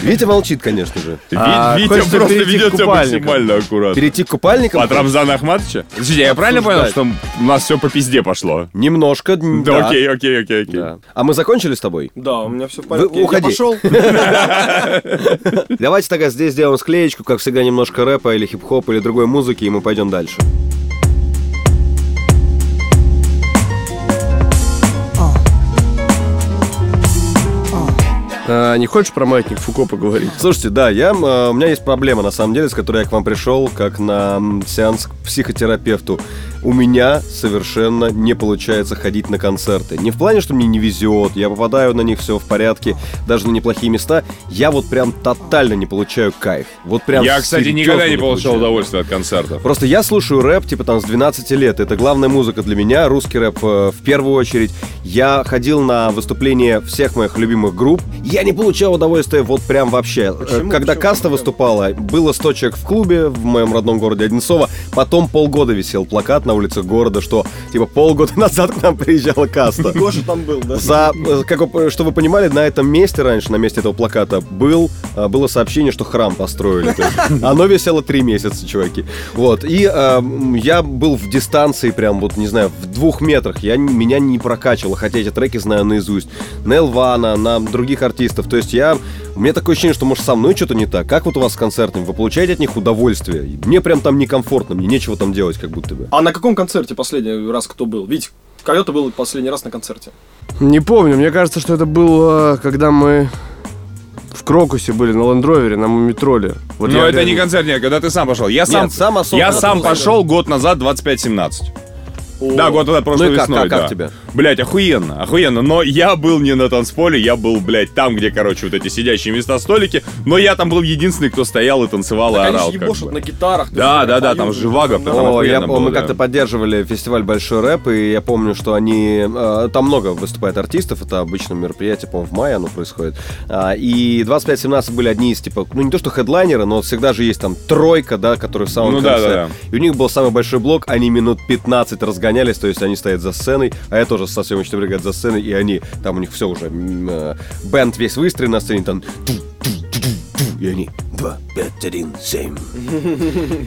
[SPEAKER 2] Витя молчит, конечно же.
[SPEAKER 3] А,
[SPEAKER 4] Витя просто ведет себя максимально аккуратно.
[SPEAKER 2] Перейти к купальникам?
[SPEAKER 4] От Рамзана Ахматовича? Слушайте, я правильно понял, что у нас все по пизде пошло?
[SPEAKER 2] Немножко,
[SPEAKER 4] Да,
[SPEAKER 2] да.
[SPEAKER 4] окей, окей, окей, окей.
[SPEAKER 2] Да. А мы закончили с тобой?
[SPEAKER 1] Да, у меня все в порядке.
[SPEAKER 2] Вы уходи.
[SPEAKER 1] Я пошел.
[SPEAKER 2] Давайте тогда здесь сделаем склеечку, как всегда, немножко рэпа или хип-хоп или другой музыки, и мы пойдем дальше.
[SPEAKER 3] А, не хочешь про маятник Фуко поговорить?
[SPEAKER 2] Слушайте, да, я, э, у меня есть проблема, на самом деле, с которой я к вам пришел, как на сеанс к психотерапевту. У меня совершенно не получается ходить на концерты. Не в плане, что мне не везет, я попадаю на них, все в порядке, даже на неплохие места. Я вот прям тотально не получаю кайф. Вот прям
[SPEAKER 4] Я, кстати, никогда не получал удовольствия от концертов.
[SPEAKER 2] Просто я слушаю рэп, типа там с 12 лет. Это главная музыка для меня, русский рэп э, в первую очередь. Я ходил на выступления всех моих любимых групп. Я не получал удовольствия вот прям вообще. Э,
[SPEAKER 1] Почему?
[SPEAKER 2] Когда
[SPEAKER 1] Почему?
[SPEAKER 2] каста выступала, было 100 человек в клубе в моем родном городе Одинцово. Потом полгода висел плакат на улицах города, что типа полгода назад к нам приезжала каста.
[SPEAKER 1] Гоша там был, да?
[SPEAKER 2] За, как вы, чтобы вы понимали, на этом месте раньше, на месте этого плаката, был, э, было сообщение, что храм построили. Оно висело три месяца, чуваки. Вот. И э, я был в дистанции, прям вот, не знаю, в двух метрах. Я, меня не прокачивало, хотя эти треки знаю наизусть. На Элвана, на других артистов. То есть я... У меня такое ощущение, что, может, со мной что-то не так. Как вот у вас с концертами? Вы получаете от них удовольствие? Мне прям там некомфортно, мне нечего там делать, как будто бы.
[SPEAKER 1] А на каком концерте последний раз кто был? Вить, когда ты был последний раз на концерте?
[SPEAKER 3] Не помню, мне кажется, что это было, когда мы в Крокусе были на Лендровере, на Мумитроле. Вот
[SPEAKER 4] Но
[SPEAKER 3] я
[SPEAKER 4] это не
[SPEAKER 3] реально-
[SPEAKER 4] концерт, нет, когда ты сам пошел. Я сам,
[SPEAKER 2] сам особо
[SPEAKER 4] я
[SPEAKER 2] не
[SPEAKER 4] сам
[SPEAKER 1] пошел.
[SPEAKER 4] год назад, 25-17.
[SPEAKER 1] О,
[SPEAKER 4] Да, год назад, прошлой
[SPEAKER 2] Ну и как,
[SPEAKER 4] весной,
[SPEAKER 2] как, как
[SPEAKER 4] да. Блять, охуенно, охуенно. Но я был не на танцполе, я был, блядь, там, где, короче, вот эти сидящие места, столики. Но я там был единственный, кто стоял и танцевал, и
[SPEAKER 1] так они
[SPEAKER 4] орал.
[SPEAKER 1] же
[SPEAKER 4] как
[SPEAKER 1] ебошут
[SPEAKER 4] бы.
[SPEAKER 1] на гитарах.
[SPEAKER 4] Да, да, да, там живаго,
[SPEAKER 2] О, я,
[SPEAKER 4] было,
[SPEAKER 2] мы
[SPEAKER 4] да.
[SPEAKER 2] как-то поддерживали фестиваль Большой рэп, и я помню, что они... э, там много выступает артистов, это обычно мероприятие, по-моему, в мае оно происходит. А, и 25-17 были одни из, типа, ну не то что хедлайнеры, но всегда же есть там тройка, да, которые в самом
[SPEAKER 4] Ну да,
[SPEAKER 2] конце.
[SPEAKER 4] да, да.
[SPEAKER 2] И у них был самый большой блок, они минут 15 разгонялись, то есть они стоят за сценой, а я тоже со съемочной бригадой за сценой, и они, там у них все уже, э, бенд весь выстроен на сцене, там... И они... Два, пять, один, семь.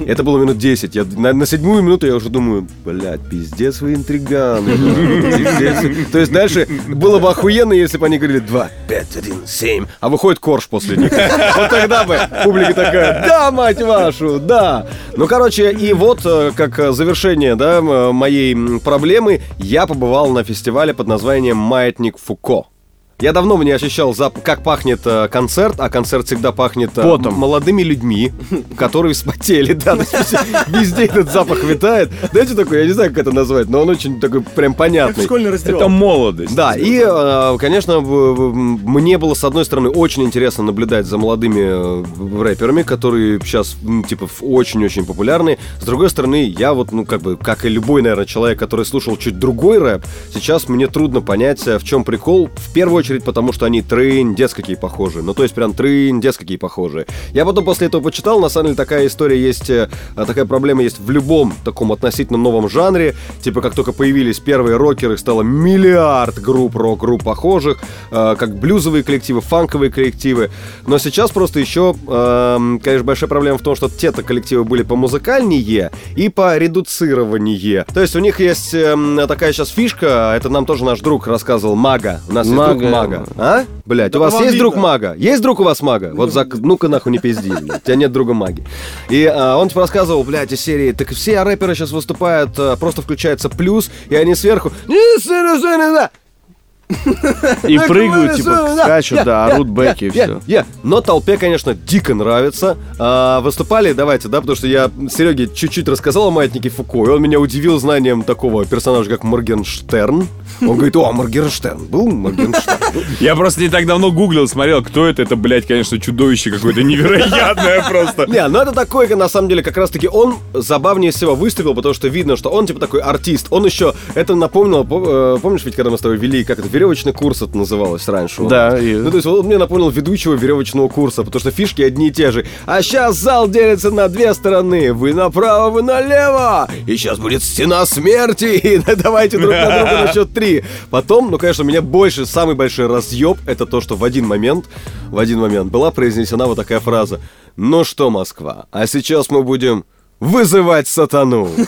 [SPEAKER 2] Это было минут 10. Я, на, на седьмую минуту я уже думаю, блядь, пиздец вы интриганы. да, пиздец». То есть дальше было бы охуенно, если бы они говорили 2, 5, 1, 7. А выходит корж после них. Вот тогда бы публика такая, да, мать вашу, да. Ну, короче, и вот э, как завершение, да, моей проблемы, я побывал на фестивале под названием «Маятник Фуко». Я давно не ощущал, зап- как пахнет э, концерт, а концерт всегда пахнет э,
[SPEAKER 3] Потом.
[SPEAKER 2] молодыми людьми, которые вспотели, да, то есть везде этот запах витает. Знаете, такой, я не знаю, как это назвать, но он очень такой прям понятный.
[SPEAKER 1] школьной
[SPEAKER 4] Это
[SPEAKER 1] раздевалке.
[SPEAKER 4] молодость.
[SPEAKER 2] Да, и, э, конечно, в- в- мне было, с одной стороны, очень интересно наблюдать за молодыми э, рэперами, которые сейчас, м, типа, в- очень-очень популярны. С другой стороны, я вот, ну, как бы, как и любой, наверное, человек, который слушал чуть другой рэп, сейчас мне трудно понять, э, в чем прикол. В первую очередь, потому что они трындец какие похожие. Ну, то есть, прям трындец какие похожие. Я потом после этого почитал, на самом деле, такая история есть, э, такая проблема есть в любом таком относительно новом жанре. Типа, как только появились первые рокеры, стало миллиард групп, рок-групп похожих, э, как блюзовые коллективы, фанковые коллективы. Но сейчас просто еще, эм, конечно, большая проблема в том, что те-то коллективы были по музыкальнее и по редуцированнее. То есть у них есть эм, такая сейчас фишка, это нам тоже наш друг рассказывал, Мага. У нас есть друг
[SPEAKER 3] Мага.
[SPEAKER 2] Мага. А? Блять,
[SPEAKER 1] Да
[SPEAKER 2] у вас есть друг
[SPEAKER 1] видно.
[SPEAKER 2] Мага? Есть друг у вас Мага? Вот за... ну-ка нахуй не пизди. У тебя нет друга Маги. И а, он типа рассказывал, блядь, из серии, так все рэперы сейчас выступают, а, просто включается плюс, и они сверху... «Не, сына, сына, да».
[SPEAKER 3] И
[SPEAKER 2] Так,
[SPEAKER 3] прыгают,
[SPEAKER 2] ну,
[SPEAKER 3] типа, скачут,
[SPEAKER 2] я,
[SPEAKER 3] да, орут бэки и все.
[SPEAKER 2] Но толпе, конечно, дико нравится. А, выступали, давайте, да, потому что я Сереге чуть-чуть рассказал о маятнике Фуко, и он меня удивил знанием такого персонажа, как Моргенштерн. Он говорит, о, Моргенштерн, был Моргенштерн.
[SPEAKER 4] Я просто не так давно гуглил, смотрел, кто это. Это, блядь, конечно, чудовище какое-то невероятное просто.
[SPEAKER 2] Не, ну это такой, на самом деле, как раз-таки он забавнее всего выступил, потому что видно, что он типа такой артист. Он еще, это напомнил, по- э, помнишь, ведь когда мы с тобой вели, как это, веревочный курс это называлось раньше.
[SPEAKER 3] Да, и-
[SPEAKER 2] Ну, то есть он мне напомнил ведущего веревочного курса, потому что фишки одни и те же. А сейчас зал делится на две стороны. Вы направо, вы налево. И сейчас будет стена смерти. И давайте друг на друга на счет три. Потом, ну, конечно, у меня больше, самый большой разъеб, это то, что в один момент, в один момент была произнесена вот такая фраза. Ну что, Москва, а сейчас мы будем вызывать сатану.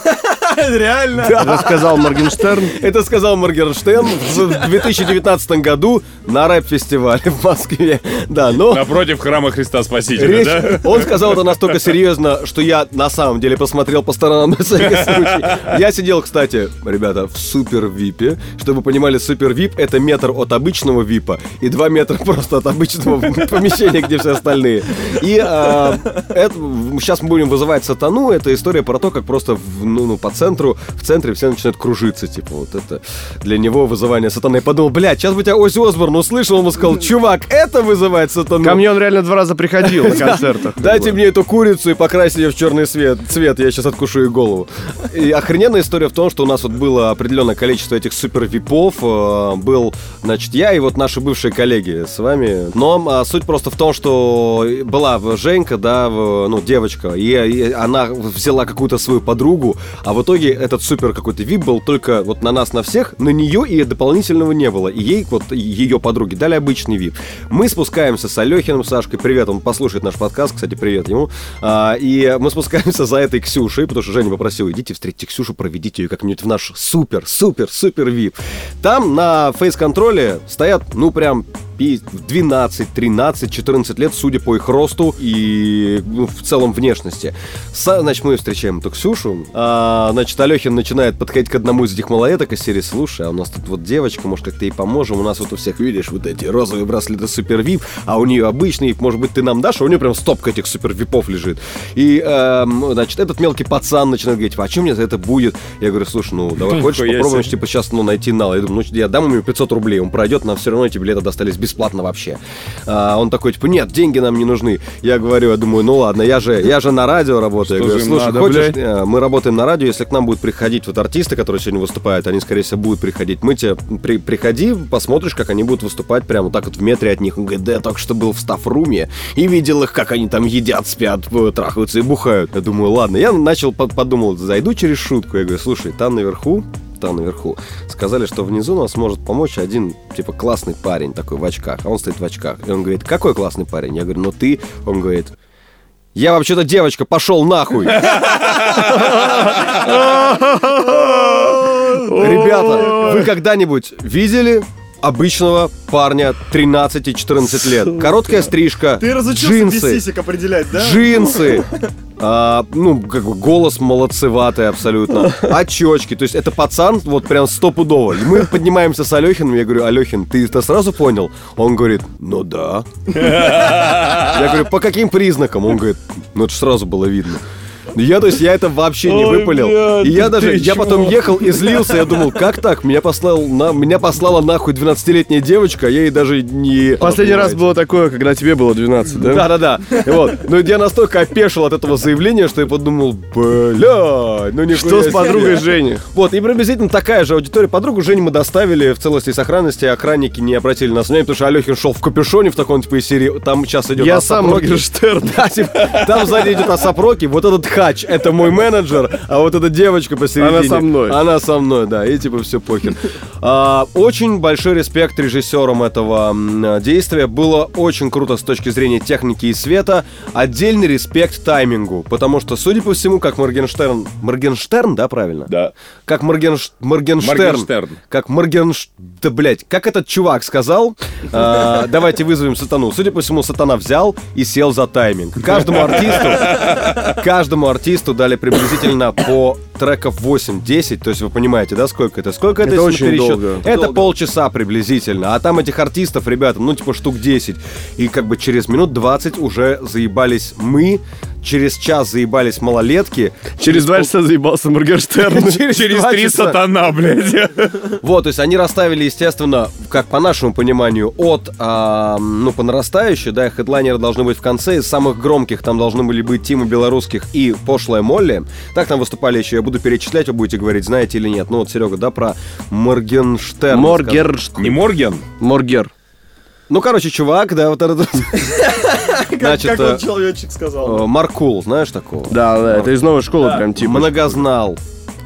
[SPEAKER 1] Реально?
[SPEAKER 3] Это сказал Моргенштерн.
[SPEAKER 2] Это сказал Моргенштерн в 2019 году на рэп-фестивале в Москве. Да, но...
[SPEAKER 4] Напротив храма Христа Спасителя,
[SPEAKER 2] Речь,
[SPEAKER 4] да?
[SPEAKER 2] он сказал это настолько серьезно, что я на самом деле посмотрел по сторонам на всякий случай. Я сидел, кстати, ребята, в супер випе. Чтобы вы понимали, супер вип это метр от обычного випа и два метра просто от обычного помещения, где все остальные. И а, это- сейчас мы будем вызывать сатану. Это история про то, как просто в- ну, ну, под центру, в центре все начинают кружиться, типа, вот это для него вызывание сатаны. Я подумал, блядь, сейчас бы тебя Ози Осборн услышал, он бы сказал, чувак, это вызывает сатану.
[SPEAKER 3] Ко мне он реально два раза приходил на концертах.
[SPEAKER 2] Дайте мне эту курицу и покрасьте ее в черный цвет, цвет, я сейчас откушу ей голову. И охрененная история в том, что у нас вот было определенное количество этих супер випов. э, Был, значит, я и вот наши бывшие коллеги с вами. Но а, суть просто в том, что была Женька, да, в- ну, девочка, и, и она взяла какую-то свою подругу, а в итоге этот супер какой-то вип был только вот на нас, на всех, на нее и дополнительного не было. И ей, вот ее подруге, дали обычный вип. Мы спускаемся с Алехиным, Сашкой, привет, он послушает наш подкаст, кстати, привет ему. А, и мы спускаемся за этой Ксюшей, потому что Женя попросил, идите встретите Ксюшу, проведите ее как-нибудь в наш супер, супер, супер вип. Там на фейс-контроле стоят, ну, прям пи- 12, 13, 14 лет, судя по их росту и ну, в целом внешности. Са- значит, мы встречаем эту Ксюшу. А, значит, Алехин начинает подходить к одному из этих малолеток из серии «Слушай, а у нас тут вот девочка, может, как-то ей поможем? У нас вот у всех, видишь, вот эти розовые браслеты супер вип, а у нее обычный, может быть, ты нам дашь?» А у нее прям стопка этих супер випов лежит. И, эм, значит, этот мелкий пацан начинает говорить, а чем мне за это будет? Я говорю, слушай, ну, давай хочешь попробуем, типа, сейчас, ну, найти нал. Я думаю, ну, я дам ему 500 рублей, он пройдет, нам все равно эти билеты достались бесплатно вообще. А, он такой, типа, нет, деньги нам не нужны. Я говорю, я думаю, ну ладно, я же, я же на радио работаю.
[SPEAKER 4] Что
[SPEAKER 2] я говорю, слушай,
[SPEAKER 4] надо,
[SPEAKER 2] хочешь,
[SPEAKER 4] блядь?»
[SPEAKER 2] э, мы работаем на радио, если к нам будут приходить вот артисты, которые сегодня выступают, они, скорее всего, будут приходить. Мы тебе, при- приходи, посмотришь, как они будут выступать прямо вот так вот в метре от них. Он говорит, да я только что был в стафруме и видел их, как они там едят, спят, э, трахаются и бухают. Я думаю, ладно. Я начал, по- подумал, зайду через шутку. Я говорю, слушай, там наверху там наверху. Сказали, что внизу нас может помочь один, типа, классный парень такой в очках. А он стоит в очках. И он говорит, какой классный парень? Я говорю, ну ты. Он говорит, я вообще-то девочка, пошел нахуй. Ребята, вы когда-нибудь видели обычного парня 13-14 лет? Короткая стрижка,
[SPEAKER 1] Ты разучился без
[SPEAKER 2] джинсы,
[SPEAKER 1] сисек определять, да?
[SPEAKER 2] джинсы, а, ну, как бы голос молодцеватый абсолютно, очечки, то есть это пацан вот прям стопудово. И мы поднимаемся с Алехиным, я говорю, Алехин, ты это сразу понял? Он говорит, ну да. Я говорю, по каким признакам? Он говорит, ну это ж сразу было видно. Я, то есть, я это вообще не
[SPEAKER 3] Ой,
[SPEAKER 2] выпалил.
[SPEAKER 3] бля,
[SPEAKER 2] и я даже, я потом ехал и злился, я думал, как так? Меня, послал, на, меня послала нахуй 12-летняя девочка, а я ей даже не...
[SPEAKER 3] Последний раз было такое, когда тебе было 12, да?
[SPEAKER 2] Да-да-да. Вот. Ну, я настолько опешил от этого заявления, что я подумал, бля, ну нихуя
[SPEAKER 3] Что с
[SPEAKER 2] себе».
[SPEAKER 3] подругой Жени?
[SPEAKER 2] Вот, и приблизительно такая же аудитория. Подругу Женю мы доставили в целости и сохранности, охранники не обратили нас внимания, потому что Алехин шел в капюшоне в таком типа из серии. Там сейчас идет
[SPEAKER 3] Я сам. Моргенштерн.
[SPEAKER 2] Да, типа, там сзади идет Асап Роки, вот этот хач, это мой менеджер, а вот эта девочка посередине.
[SPEAKER 3] Она со мной.
[SPEAKER 2] Она со мной, да, и типа все похер. А, очень большой респект режиссерам этого действия. Было очень круто с точки зрения техники и света. Отдельный респект таймингу, потому что, судя по всему, как Моргенштерн... Моргенштерн, да, правильно?
[SPEAKER 4] Да.
[SPEAKER 2] Как Моргенш... Моргенштерн.
[SPEAKER 4] Моргенштерн.
[SPEAKER 2] Как Моргенш... Да, блядь, как этот чувак сказал, а, давайте вызовем сатану. Судя по всему, сатана взял и сел за тайминг. Каждому артисту, каждому артисту дали приблизительно по треков 8-10, то есть вы понимаете, да, сколько это? Сколько это,
[SPEAKER 3] Это
[SPEAKER 2] если
[SPEAKER 3] очень
[SPEAKER 2] пересчет?
[SPEAKER 3] долго.
[SPEAKER 2] Это
[SPEAKER 1] Долго.
[SPEAKER 2] полчаса приблизительно. А там этих артистов, ребята, ну, типа штук 10. И как бы через минут 20 уже заебались мы, через час заебались малолетки.
[SPEAKER 3] Через два часа заебался Моргенштерн.
[SPEAKER 4] Через три сатана, блядь.
[SPEAKER 2] Вот, то есть они расставили, естественно, как по нашему пониманию, от, а, ну, по нарастающей, да, хедлайнеры должны быть в конце, из самых громких там должны были быть Тима Белорусских и Пошлая Молли. Так там выступали еще, буду перечислять, вы будете говорить, знаете или нет. Ну вот, Серега, да, про Моргенштерн.
[SPEAKER 3] Моргер...
[SPEAKER 4] Не Морген?
[SPEAKER 3] Моргер.
[SPEAKER 2] Ну, короче, чувак, да, вот этот...
[SPEAKER 1] Как,
[SPEAKER 2] Значит,
[SPEAKER 1] как
[SPEAKER 2] э,
[SPEAKER 1] он человечек сказал.
[SPEAKER 2] э, Маркул, знаешь такого?
[SPEAKER 3] Да, да, это из новой школы прям типа.
[SPEAKER 2] Многознал.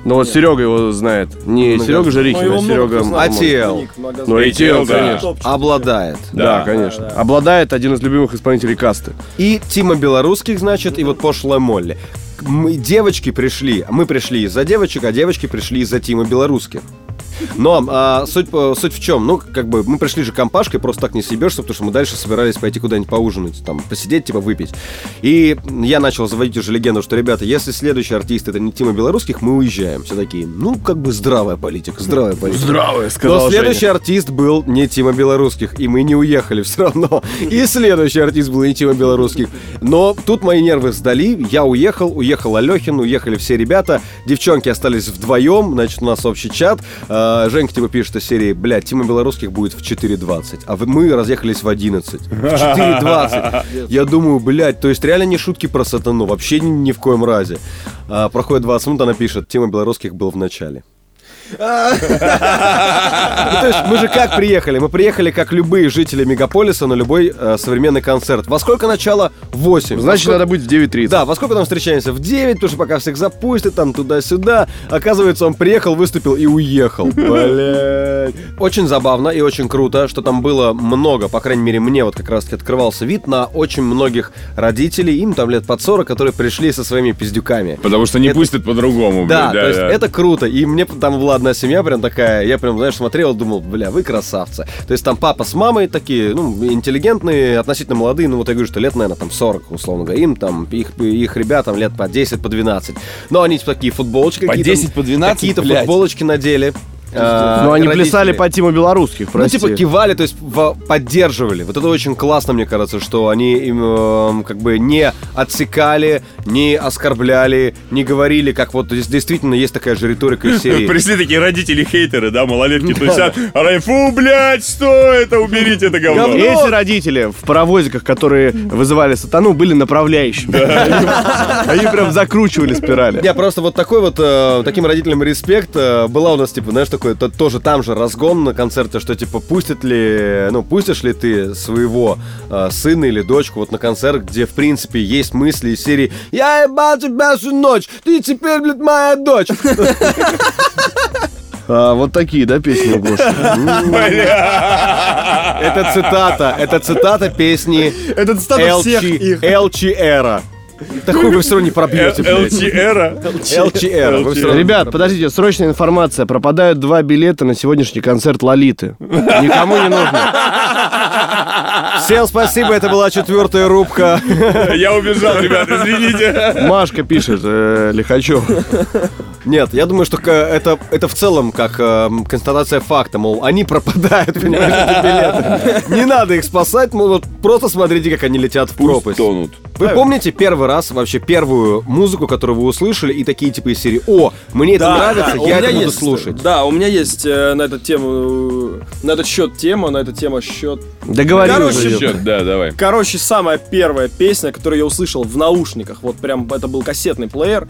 [SPEAKER 3] Ну вот Серега его знает. Не Серега
[SPEAKER 1] Ну,
[SPEAKER 3] Жарихин,
[SPEAKER 1] его
[SPEAKER 3] а Серега...
[SPEAKER 1] много
[SPEAKER 3] Ну,
[SPEAKER 4] да.
[SPEAKER 3] конечно.
[SPEAKER 2] Обладает.
[SPEAKER 3] Да, конечно.
[SPEAKER 1] да.
[SPEAKER 3] Обладает один из любимых исполнителей касты.
[SPEAKER 2] И Тима Белорусских, значит, и вот пошлая Молли. Мы, девочки пришли, мы пришли из-за девочек, а девочки пришли из-за Тима Белорусских. Но а, суть, э, суть в чем? Ну, как бы мы пришли же компашкой, просто так не съебешься, потому что мы дальше собирались пойти куда-нибудь поужинать, там, посидеть, типа выпить. И я начал заводить уже легенду, что, ребята, если следующий артист это не Тима Белорусских, мы уезжаем. Все такие, ну, как бы здравая политика, здравая политика.
[SPEAKER 3] Здравое,
[SPEAKER 2] Но следующий артист был не Тима Белорусских, и мы не уехали все равно. И следующий артист был не Тима Белорусских. Но тут мои нервы сдали, я уехал, уехал Алехин, уехали все ребята, девчонки остались вдвоем, значит, у нас общий чат. А, Женька типа пишет из серии, блядь, Тима Белорусских будет в 4.20, а мы разъехались в 11. В 4.20. Я думаю, блядь, то есть реально не шутки про сатану, вообще ни, ни в коем разе. А, проходит 20 минут, она пишет, Тима Белорусских был в начале. Ну, то есть мы же как приехали? Мы приехали как любые жители мегаполиса на любой э, современный концерт. Во сколько начало? 8.
[SPEAKER 3] Значит, надо быть в 9.30.
[SPEAKER 2] Да, во сколько там встречаемся? В 9, потому что пока всех запустят, там туда-сюда. Оказывается, он приехал, выступил и уехал. Блядь. Очень забавно и очень круто, что там было много, по крайней мере, мне вот как раз-таки открывался вид на очень многих родителей, им там лет под 40, которые пришли со своими пиздюками.
[SPEAKER 4] Потому что не пустят по-другому,
[SPEAKER 2] Да, то есть это круто. И мне там была одна семья прям такая, я прям, знаешь, смотрел, думал, бля, вы красавцы. То есть там папа с мамой такие, ну, интеллигентные, относительно молодые, ну, вот я говорю, что лет, наверное, там 40, условно говоря. Им там, их, их ребятам лет по 10, по 12. Но они типа, такие футболочки
[SPEAKER 4] По
[SPEAKER 2] какие-то.
[SPEAKER 4] 10, по 12,
[SPEAKER 2] Какие-то футболочки надели.
[SPEAKER 3] Но Ну, они
[SPEAKER 2] родители.
[SPEAKER 3] плясали по Тиму Белорусских,
[SPEAKER 2] Ну,
[SPEAKER 3] прости.
[SPEAKER 2] типа, кивали, то есть в- поддерживали. Вот это очень классно, мне кажется, что они им эм, как бы не отсекали, не оскорбляли, не говорили, как вот здесь действительно есть такая же риторика из серии.
[SPEAKER 4] Пришли такие родители-хейтеры, да, малолетки тусят. А фу, блядь, что это? Уберите это говно.
[SPEAKER 2] Говно.
[SPEAKER 3] Эти родители в паровозиках, которые вызывали сатану, были направляющими. Они прям закручивали спирали.
[SPEAKER 2] Я просто вот такой вот, э, таким родителям респект. Э, была у нас, типа, знаешь, такой, то- тоже там же разгон на концерте, что, типа, пустят ли, ну, пустишь ли ты своего э, сына или дочку вот на концерт, где, в принципе, есть мысли из серии «Я ебал тебя всю ночь, ты теперь, блядь, моя дочь».
[SPEAKER 3] А, вот такие, да, песни у Гоши?
[SPEAKER 2] Это цитата, это цитата песни
[SPEAKER 1] Это цитата всех их.
[SPEAKER 2] Era. Такой вы все равно не пробьете, всё равно-
[SPEAKER 3] Ребят, подождите, срочная информация. Пропадают два билета на сегодняшний концерт Лолиты. Никому не нужно.
[SPEAKER 2] Всем спасибо, это была четвертая рубка.
[SPEAKER 4] Я убежал, ребят, извините.
[SPEAKER 3] Машка пишет, э, Лихачев.
[SPEAKER 2] Нет, я думаю, что это, это в целом как эм, констатация факта, мол, они пропадают, понимаешь, эти билеты. Не надо их спасать, мол, вот просто смотрите, как они летят в пропасть.
[SPEAKER 4] тонут.
[SPEAKER 2] Вы помните первый раз, вообще первую музыку, которую вы услышали, и такие типа из серии «О, мне это нравится,
[SPEAKER 1] у
[SPEAKER 2] я
[SPEAKER 1] меня
[SPEAKER 2] это буду
[SPEAKER 1] есть,
[SPEAKER 2] слушать».
[SPEAKER 1] Да, у меня есть э, на эту тему, э, на этот счет тема, на эту тему счет.
[SPEAKER 3] Договорились.
[SPEAKER 1] Короче.
[SPEAKER 4] Счет, да, давай.
[SPEAKER 1] Короче, самая первая песня, которую я услышал в наушниках, вот прям это был кассетный плеер,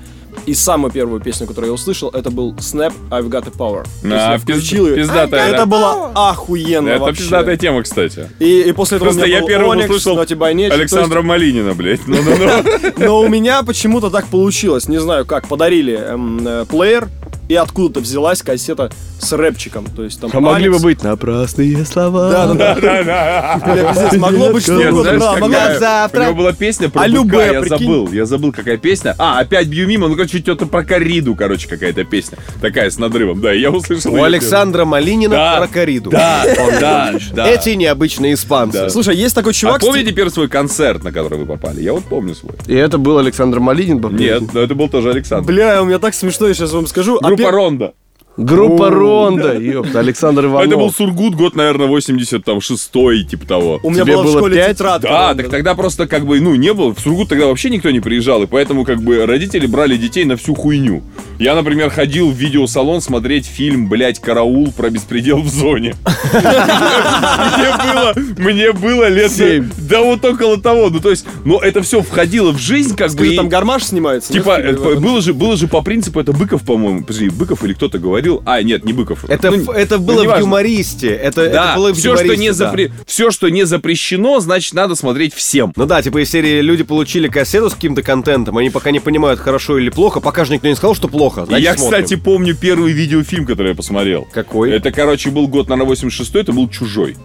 [SPEAKER 1] и самую первую песню, которую я услышал, это был Snap I've Got the Power.
[SPEAKER 4] А,
[SPEAKER 1] я
[SPEAKER 4] пиз-
[SPEAKER 1] включил ее.
[SPEAKER 4] пиздатая,
[SPEAKER 1] Это
[SPEAKER 4] да.
[SPEAKER 1] было охуенно
[SPEAKER 4] Это
[SPEAKER 1] вообще.
[SPEAKER 4] пиздатая тема, кстати.
[SPEAKER 1] И, и после этого
[SPEAKER 4] Просто
[SPEAKER 1] у меня
[SPEAKER 4] я
[SPEAKER 1] был
[SPEAKER 4] первым
[SPEAKER 1] Onyx,
[SPEAKER 4] услышал
[SPEAKER 1] то есть-
[SPEAKER 4] Александра Малинина, блядь. Ну-ну-ну.
[SPEAKER 1] Но у меня почему-то так получилось. Не знаю как. Подарили эм, э, плеер, и откуда-то взялась кассета с рэпчиком. То есть там
[SPEAKER 3] А могли бы быть напрасные слова.
[SPEAKER 1] Да, да, да. Пиздец, Могло быть что угодно. Да, быть
[SPEAKER 4] У
[SPEAKER 1] завтра.
[SPEAKER 4] него была песня про
[SPEAKER 1] А
[SPEAKER 4] быка, я забыл. Я забыл, какая песня. А, опять бью мимо. Ну, короче, что-то про кориду, короче, какая-то песня. Такая, с надрывом. Да, и я услышал
[SPEAKER 2] У Александра Малинина
[SPEAKER 4] Да.
[SPEAKER 2] про кориду.
[SPEAKER 4] Да, да, да.
[SPEAKER 2] Эти необычные испанцы.
[SPEAKER 1] Слушай, есть такой
[SPEAKER 4] А
[SPEAKER 1] чувак... с-
[SPEAKER 4] помните первый свой концерт, на который вы попали? Я вот помню свой.
[SPEAKER 3] И это был Александр Малинин?
[SPEAKER 4] Нет, но это был тоже Александр.
[SPEAKER 1] Бля, у меня так смешно, я сейчас вам скажу. А
[SPEAKER 4] Группа
[SPEAKER 1] пер-
[SPEAKER 4] Ронда.
[SPEAKER 3] Группа Ронда, ёпта, Александр Иванов.
[SPEAKER 4] Это был Сургут, год, наверное, 86-й, типа того.
[SPEAKER 1] У меня
[SPEAKER 3] Тебе
[SPEAKER 1] была в
[SPEAKER 3] было
[SPEAKER 1] школе
[SPEAKER 3] пять?
[SPEAKER 1] тетрадка.
[SPEAKER 4] Да,
[SPEAKER 1] Ронда.
[SPEAKER 4] так тогда просто как бы, ну, не было. В Сургут тогда вообще никто не приезжал, и поэтому как бы родители брали детей на всю хуйню. Я, например, ходил в видеосалон смотреть фильм, блядь, «Караул» про беспредел в зоне. Мне было, мне было лет...
[SPEAKER 3] Семь.
[SPEAKER 4] Да вот около того. Ну, то есть, ну, это все входило в жизнь, как бы...
[SPEAKER 1] Там гармаш снимается?
[SPEAKER 4] Типа, э, было же, было же по принципу, это Быков, по-моему, подожди, Быков или кто-то говорил, а, нет, не Быков.
[SPEAKER 2] Это,
[SPEAKER 4] Ну,
[SPEAKER 2] это
[SPEAKER 4] ну,
[SPEAKER 2] было в юмористе. Это, было в юмористе,
[SPEAKER 4] все, что не запрещено, значит, надо смотреть всем.
[SPEAKER 2] Ну да, типа из серии люди получили кассету с каким-то контентом, они пока не понимают, хорошо или плохо, пока же никто не сказал, что плохо.
[SPEAKER 4] И
[SPEAKER 2] значит,
[SPEAKER 4] я,
[SPEAKER 2] смотрим.
[SPEAKER 4] кстати, помню первый видеофильм, который я посмотрел.
[SPEAKER 2] Какой?
[SPEAKER 4] Это, короче, был год, наверное, 86 это был «Чужой».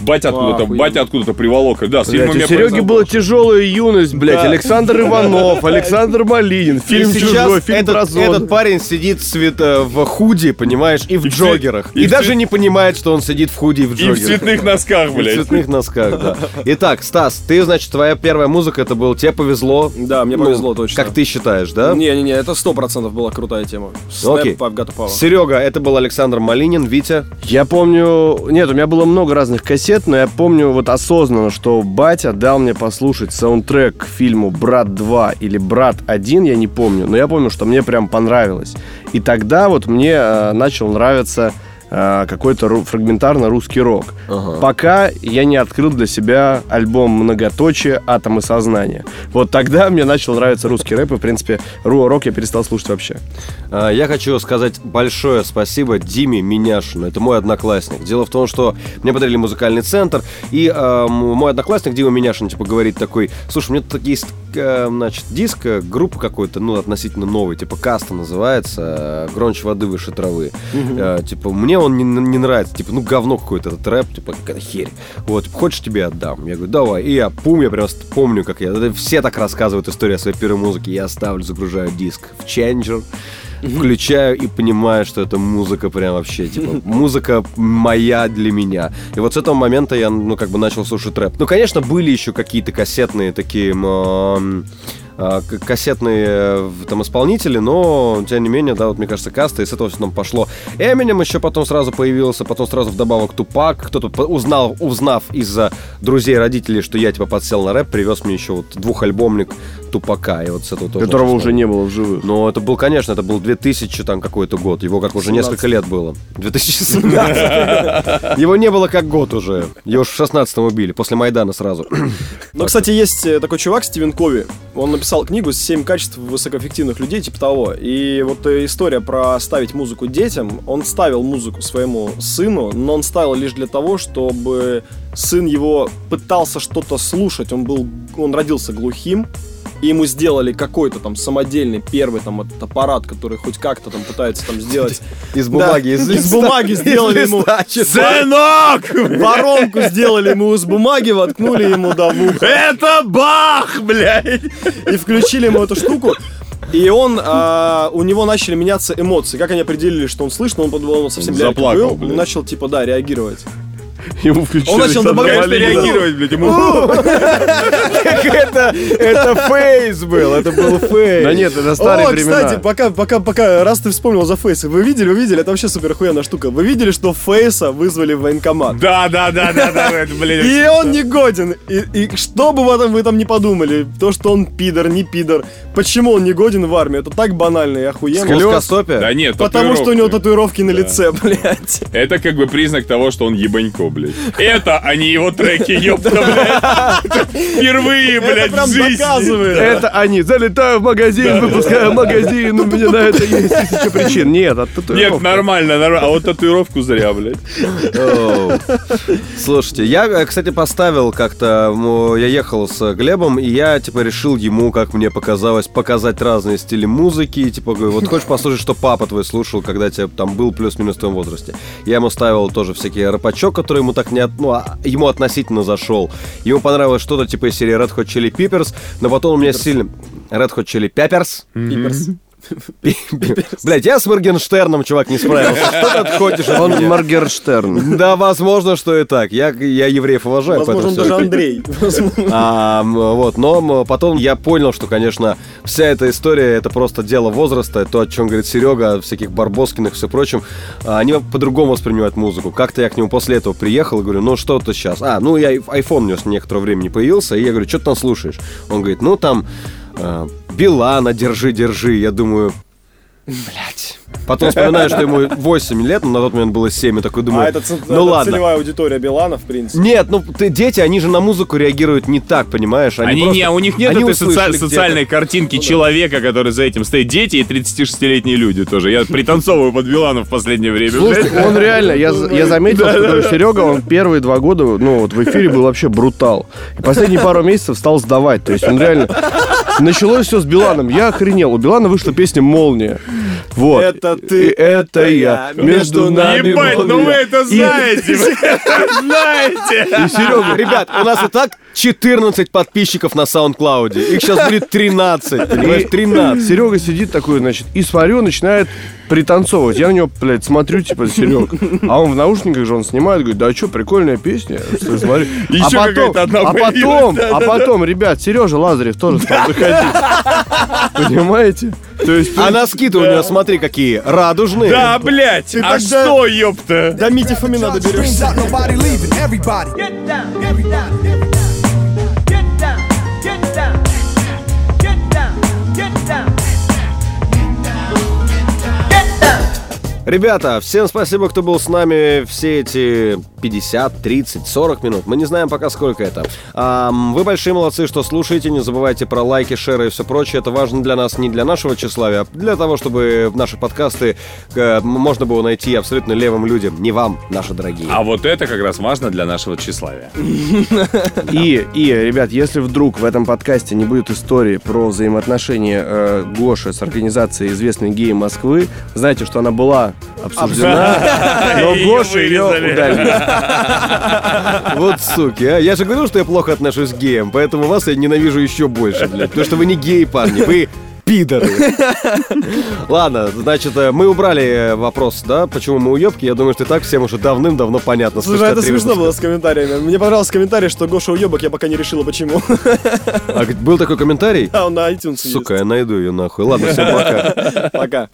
[SPEAKER 4] Батя откуда-то, батя откуда-то приволок. Да, с
[SPEAKER 3] Блядь,
[SPEAKER 4] фильмом я
[SPEAKER 3] Сереги была тяжелая юность, блядь. Александр Иванов, Александр Малинин, фильм
[SPEAKER 2] И
[SPEAKER 3] «Чужой»,
[SPEAKER 2] сейчас
[SPEAKER 3] фильм
[SPEAKER 2] этот,
[SPEAKER 3] про зону.
[SPEAKER 2] этот парень сидит свет, э, в худи, понимаешь, и в
[SPEAKER 4] И в цвет-
[SPEAKER 2] джоггерах.
[SPEAKER 4] и
[SPEAKER 2] И,
[SPEAKER 4] в
[SPEAKER 2] даже
[SPEAKER 4] цвет-
[SPEAKER 2] не понимает, что он сидит в худи и в
[SPEAKER 4] И в цветных носках,
[SPEAKER 2] И в
[SPEAKER 4] блядь.
[SPEAKER 2] цветных носках, да. Итак, Стас, ты, значит, твоя первая музыка, это был «Тебе повезло».
[SPEAKER 1] Да, мне
[SPEAKER 2] Ну,
[SPEAKER 1] повезло точно.
[SPEAKER 2] Как ты считаешь, да?
[SPEAKER 1] Не-не-не, это сто процентов была крутая тема.
[SPEAKER 2] Окей. Серега, это был Александр Малинин, Витя.
[SPEAKER 3] Я помню... Нет, у меня было много разных кассет, но я помню вот осознанно, что батя дал мне послушать саундтрек к фильму «Брат 2» или «Брат 1», я не помню, но я помню, что мне прям понравилось. И тогда вот мне э, начал нравиться какой-то ру- фрагментарно русский рок. Пока я не открыл для себя альбом «Многоточие. Атом и сознание». Вот тогда мне начал нравиться русский рэп, и, в принципе, рок я перестал слушать вообще.
[SPEAKER 2] А, Я хочу сказать большое спасибо Диме Миняшину. Это мой одноклассник. Дело в том, что мне подарили музыкальный центр, и э, мой одноклассник Дима Миняшин типа говорит такой, слушай, у меня тут есть значит, диск, э, группа какой-то, ну, относительно новый, типа Каста называется, э, Громче воды, выше травы. Э, типа, мне он не, не нравится, типа, ну, говно какой-то этот рэп, типа, какая-то херь. Вот, типа, хочешь, тебе отдам? Я говорю, давай. И я помню, я просто помню, как я... все так рассказывают историю о своей первой музыке. Я ставлю, загружаю диск в Changer, включаю и понимаю, что это музыка прям вообще, типа, музыка моя для меня. И вот с этого момента я, ну, как бы начал слушать рэп. Ну, конечно, были еще какие-то кассетные такие... а, кассетные э, там исполнители, но тем не менее, да, вот мне кажется, каста, и с этого все нам пошло. Эминем еще потом сразу появился, потом сразу вдобавок Тупак. Кто-то узнал, узнав из-за друзей родителей, что я типа подсел на рэп, привез мне еще вот двухальбомник Тупака, и вот с этого тоже
[SPEAKER 3] Которого уже не было в живых.
[SPEAKER 2] но это был, конечно, это был 2000 там какой-то год. Его как уже несколько лет было. 2017. Его не было как год уже. Его в 16 убили, после Майдана сразу.
[SPEAKER 1] Ну, кстати, есть э, такой чувак, Стивен Кови. Он написал книгу «Семь качеств высокоэффективных людей», типа того. И вот э, история про ставить музыку детям. Он ставил музыку своему сыну, но он ставил лишь для того, чтобы сын его пытался что-то слушать. Он был, он родился глухим, и ему сделали какой-то там самодельный первый там этот аппарат, который хоть как-то там пытается там сделать.
[SPEAKER 2] Из бумаги, из
[SPEAKER 1] бумаги сделали ему.
[SPEAKER 4] Сынок!
[SPEAKER 1] воронку сделали ему из бумаги, воткнули ему да в ухо.
[SPEAKER 4] Это бах, блядь!
[SPEAKER 1] и включили ему эту штуку. И он, а, у него начали меняться эмоции. Как они определили, что он слышит, он, подумал, он совсем
[SPEAKER 4] заплакал,
[SPEAKER 1] был,
[SPEAKER 4] блядь.
[SPEAKER 1] начал, типа, да, реагировать.
[SPEAKER 3] Ему включили
[SPEAKER 1] Он начал добавлять,
[SPEAKER 4] реагировать, блядь, ему...
[SPEAKER 2] Как это, это фейс был, это был фейс.
[SPEAKER 3] Да нет, это старые времена.
[SPEAKER 1] кстати, пока, пока, пока, раз ты вспомнил за Фейса, вы видели, вы видели, это вообще супер охуенная штука. Вы видели, что фейса вызвали в военкомат?
[SPEAKER 4] Да, да, да, да, да, блядь.
[SPEAKER 1] И он не годен. И, что бы вы там, не подумали, то, что он пидор, не пидор, почему он не годен в армии, это так банально и охуенно.
[SPEAKER 2] Плоскостопие?
[SPEAKER 4] Да нет,
[SPEAKER 1] Потому что у него
[SPEAKER 4] татуировки.
[SPEAKER 1] на лице, блядь.
[SPEAKER 4] Это как бы признак того, что он ебанько, блядь. Это, а не его треки, ёпта, блядь. Впервые, блядь, в жизни.
[SPEAKER 3] Это они. Залетаю в магазин, выпускаю магазин, у меня на это есть тысяча причин. Нет, от
[SPEAKER 4] Нет,
[SPEAKER 3] татуировок.
[SPEAKER 4] нормально, нормально. А вот татуировку зря, блядь.
[SPEAKER 2] Слушайте, я, э, кстати, поставил как-то, я ехал с Глебом, и я, типа, решил ему, как мне показалось, показать разные стили музыки, типа, говорю, вот хочешь послушать, что папа твой слушал, когда тебе там был плюс-минус в твоем возрасте. Я ему ставил тоже всякие рэпачок, который ему так не, от- ну, а, ему относительно зашел. Ему понравилось что-то, типа, из серии Red Hot Chili Peppers, но потом у меня сильно... Red Hot Chili Peppers?
[SPEAKER 1] Пиперс.
[SPEAKER 2] Блять, я с Моргенштерном, чувак, не справился. Что ты отходишь от
[SPEAKER 3] Он
[SPEAKER 2] меня?
[SPEAKER 3] Моргенштерн.
[SPEAKER 2] Да, возможно, что и так. Я, я евреев уважаю,
[SPEAKER 1] Возможно, он
[SPEAKER 2] поэтому
[SPEAKER 1] даже
[SPEAKER 2] всё
[SPEAKER 1] Андрей.
[SPEAKER 2] а, м, вот, но м, потом я понял, что, конечно, вся эта история это просто дело возраста, то, о чем говорит Серега, о всяких Барбоскиных и все прочем. а, Они по-другому воспринимают музыку. Как-то я к нему после этого приехал и говорю, ну что ты сейчас? А, ну я iPhone у него с некоторого времени появился, и я говорю, что ты там слушаешь? Он говорит, ну там э, Билана, держи, держи. Я думаю, блядь. Потом вспоминаю, что ему 8 лет, но на тот момент было 7, и такой думаю,
[SPEAKER 1] А это
[SPEAKER 2] ну
[SPEAKER 1] это
[SPEAKER 2] ладно.
[SPEAKER 1] целевая аудитория Билана, в принципе.
[SPEAKER 2] Нет, ну ты, дети, они же на музыку реагируют не так, понимаешь?
[SPEAKER 4] Они,
[SPEAKER 2] просто-
[SPEAKER 4] не, у них нет
[SPEAKER 2] они
[SPEAKER 4] этой соци-.
[SPEAKER 2] Ну
[SPEAKER 4] социальной картинки человека, который за этим стоит. Дети и 36-летние люди тоже. Я пританцовываю под Биланом в последнее время. Блядь.
[SPEAKER 3] он реально, я, я заметил, что Серега, он первые два года, ну, вот в эфире был вообще брутал. И последние пару месяцев стал сдавать. То есть он реально... Началось все с Биланом. Я охренел. У Билана вышла песня «Молния». Вот.
[SPEAKER 1] Это ты,
[SPEAKER 3] И это я. Между нами
[SPEAKER 4] Ебать, ну вы это
[SPEAKER 3] И-
[SPEAKER 4] знаете, вы это знаете.
[SPEAKER 3] И Серега,
[SPEAKER 2] Ребят, у нас и так 14 подписчиков на SoundCloud. Их сейчас будет 13, понимаешь? 13.
[SPEAKER 3] Серега сидит такой, значит, и смотрю, начинает пританцовывать. Я на него, блядь, смотрю, типа, Серег. А он в наушниках же он снимает, говорит, да что, прикольная песня. Смотри.
[SPEAKER 4] Еще
[SPEAKER 3] а потом, а потом,
[SPEAKER 4] да,
[SPEAKER 3] а потом, ребят, Сережа Лазарев тоже стал выходить. Понимаете? То есть,
[SPEAKER 2] А носки-то у него, смотри, какие. Радужные.
[SPEAKER 4] Да, блядь, а
[SPEAKER 1] тогда-
[SPEAKER 4] что, ёпта?
[SPEAKER 1] До Мити Фомина доберешься.
[SPEAKER 5] Get down,
[SPEAKER 2] Ребята, всем спасибо, кто был с нами все эти 50, 30, 40 минут. Мы не знаем пока сколько это. Вы большие молодцы, что слушаете. Не забывайте про лайки, шеры и все прочее. Это важно для нас не для нашего тщеславия, а для того, чтобы наши подкасты э, можно было найти абсолютно левым людям. Не вам, наши дорогие.
[SPEAKER 4] А вот это как раз важно для нашего тщеславия.
[SPEAKER 3] И, и, ребят, если вдруг в этом подкасте не будет истории про взаимоотношения э, Гоши с организацией «Известный гей Москвы», знайте, что она была обсуждена, но Гоша ее удалил.
[SPEAKER 2] Вот суки, а. Я же говорил, что я плохо отношусь к геям, поэтому вас я ненавижу еще больше, блядь. Потому что вы не геи, парни, вы пидоры. Ладно, значит, э, мы убрали э, вопрос, да, почему мы уебки. Я думаю, что и так всем уже давным-давно понятно.
[SPEAKER 1] Слушай, это смешно
[SPEAKER 2] выпуска.
[SPEAKER 1] было с комментариями. Мне понравился комментарий, что Гоша уебок, я пока не решила почему.
[SPEAKER 2] А был такой комментарий?
[SPEAKER 1] А он на iTunes
[SPEAKER 2] Сука, я найду ее нахуй. Ладно, всем пока.
[SPEAKER 1] есть. Пока.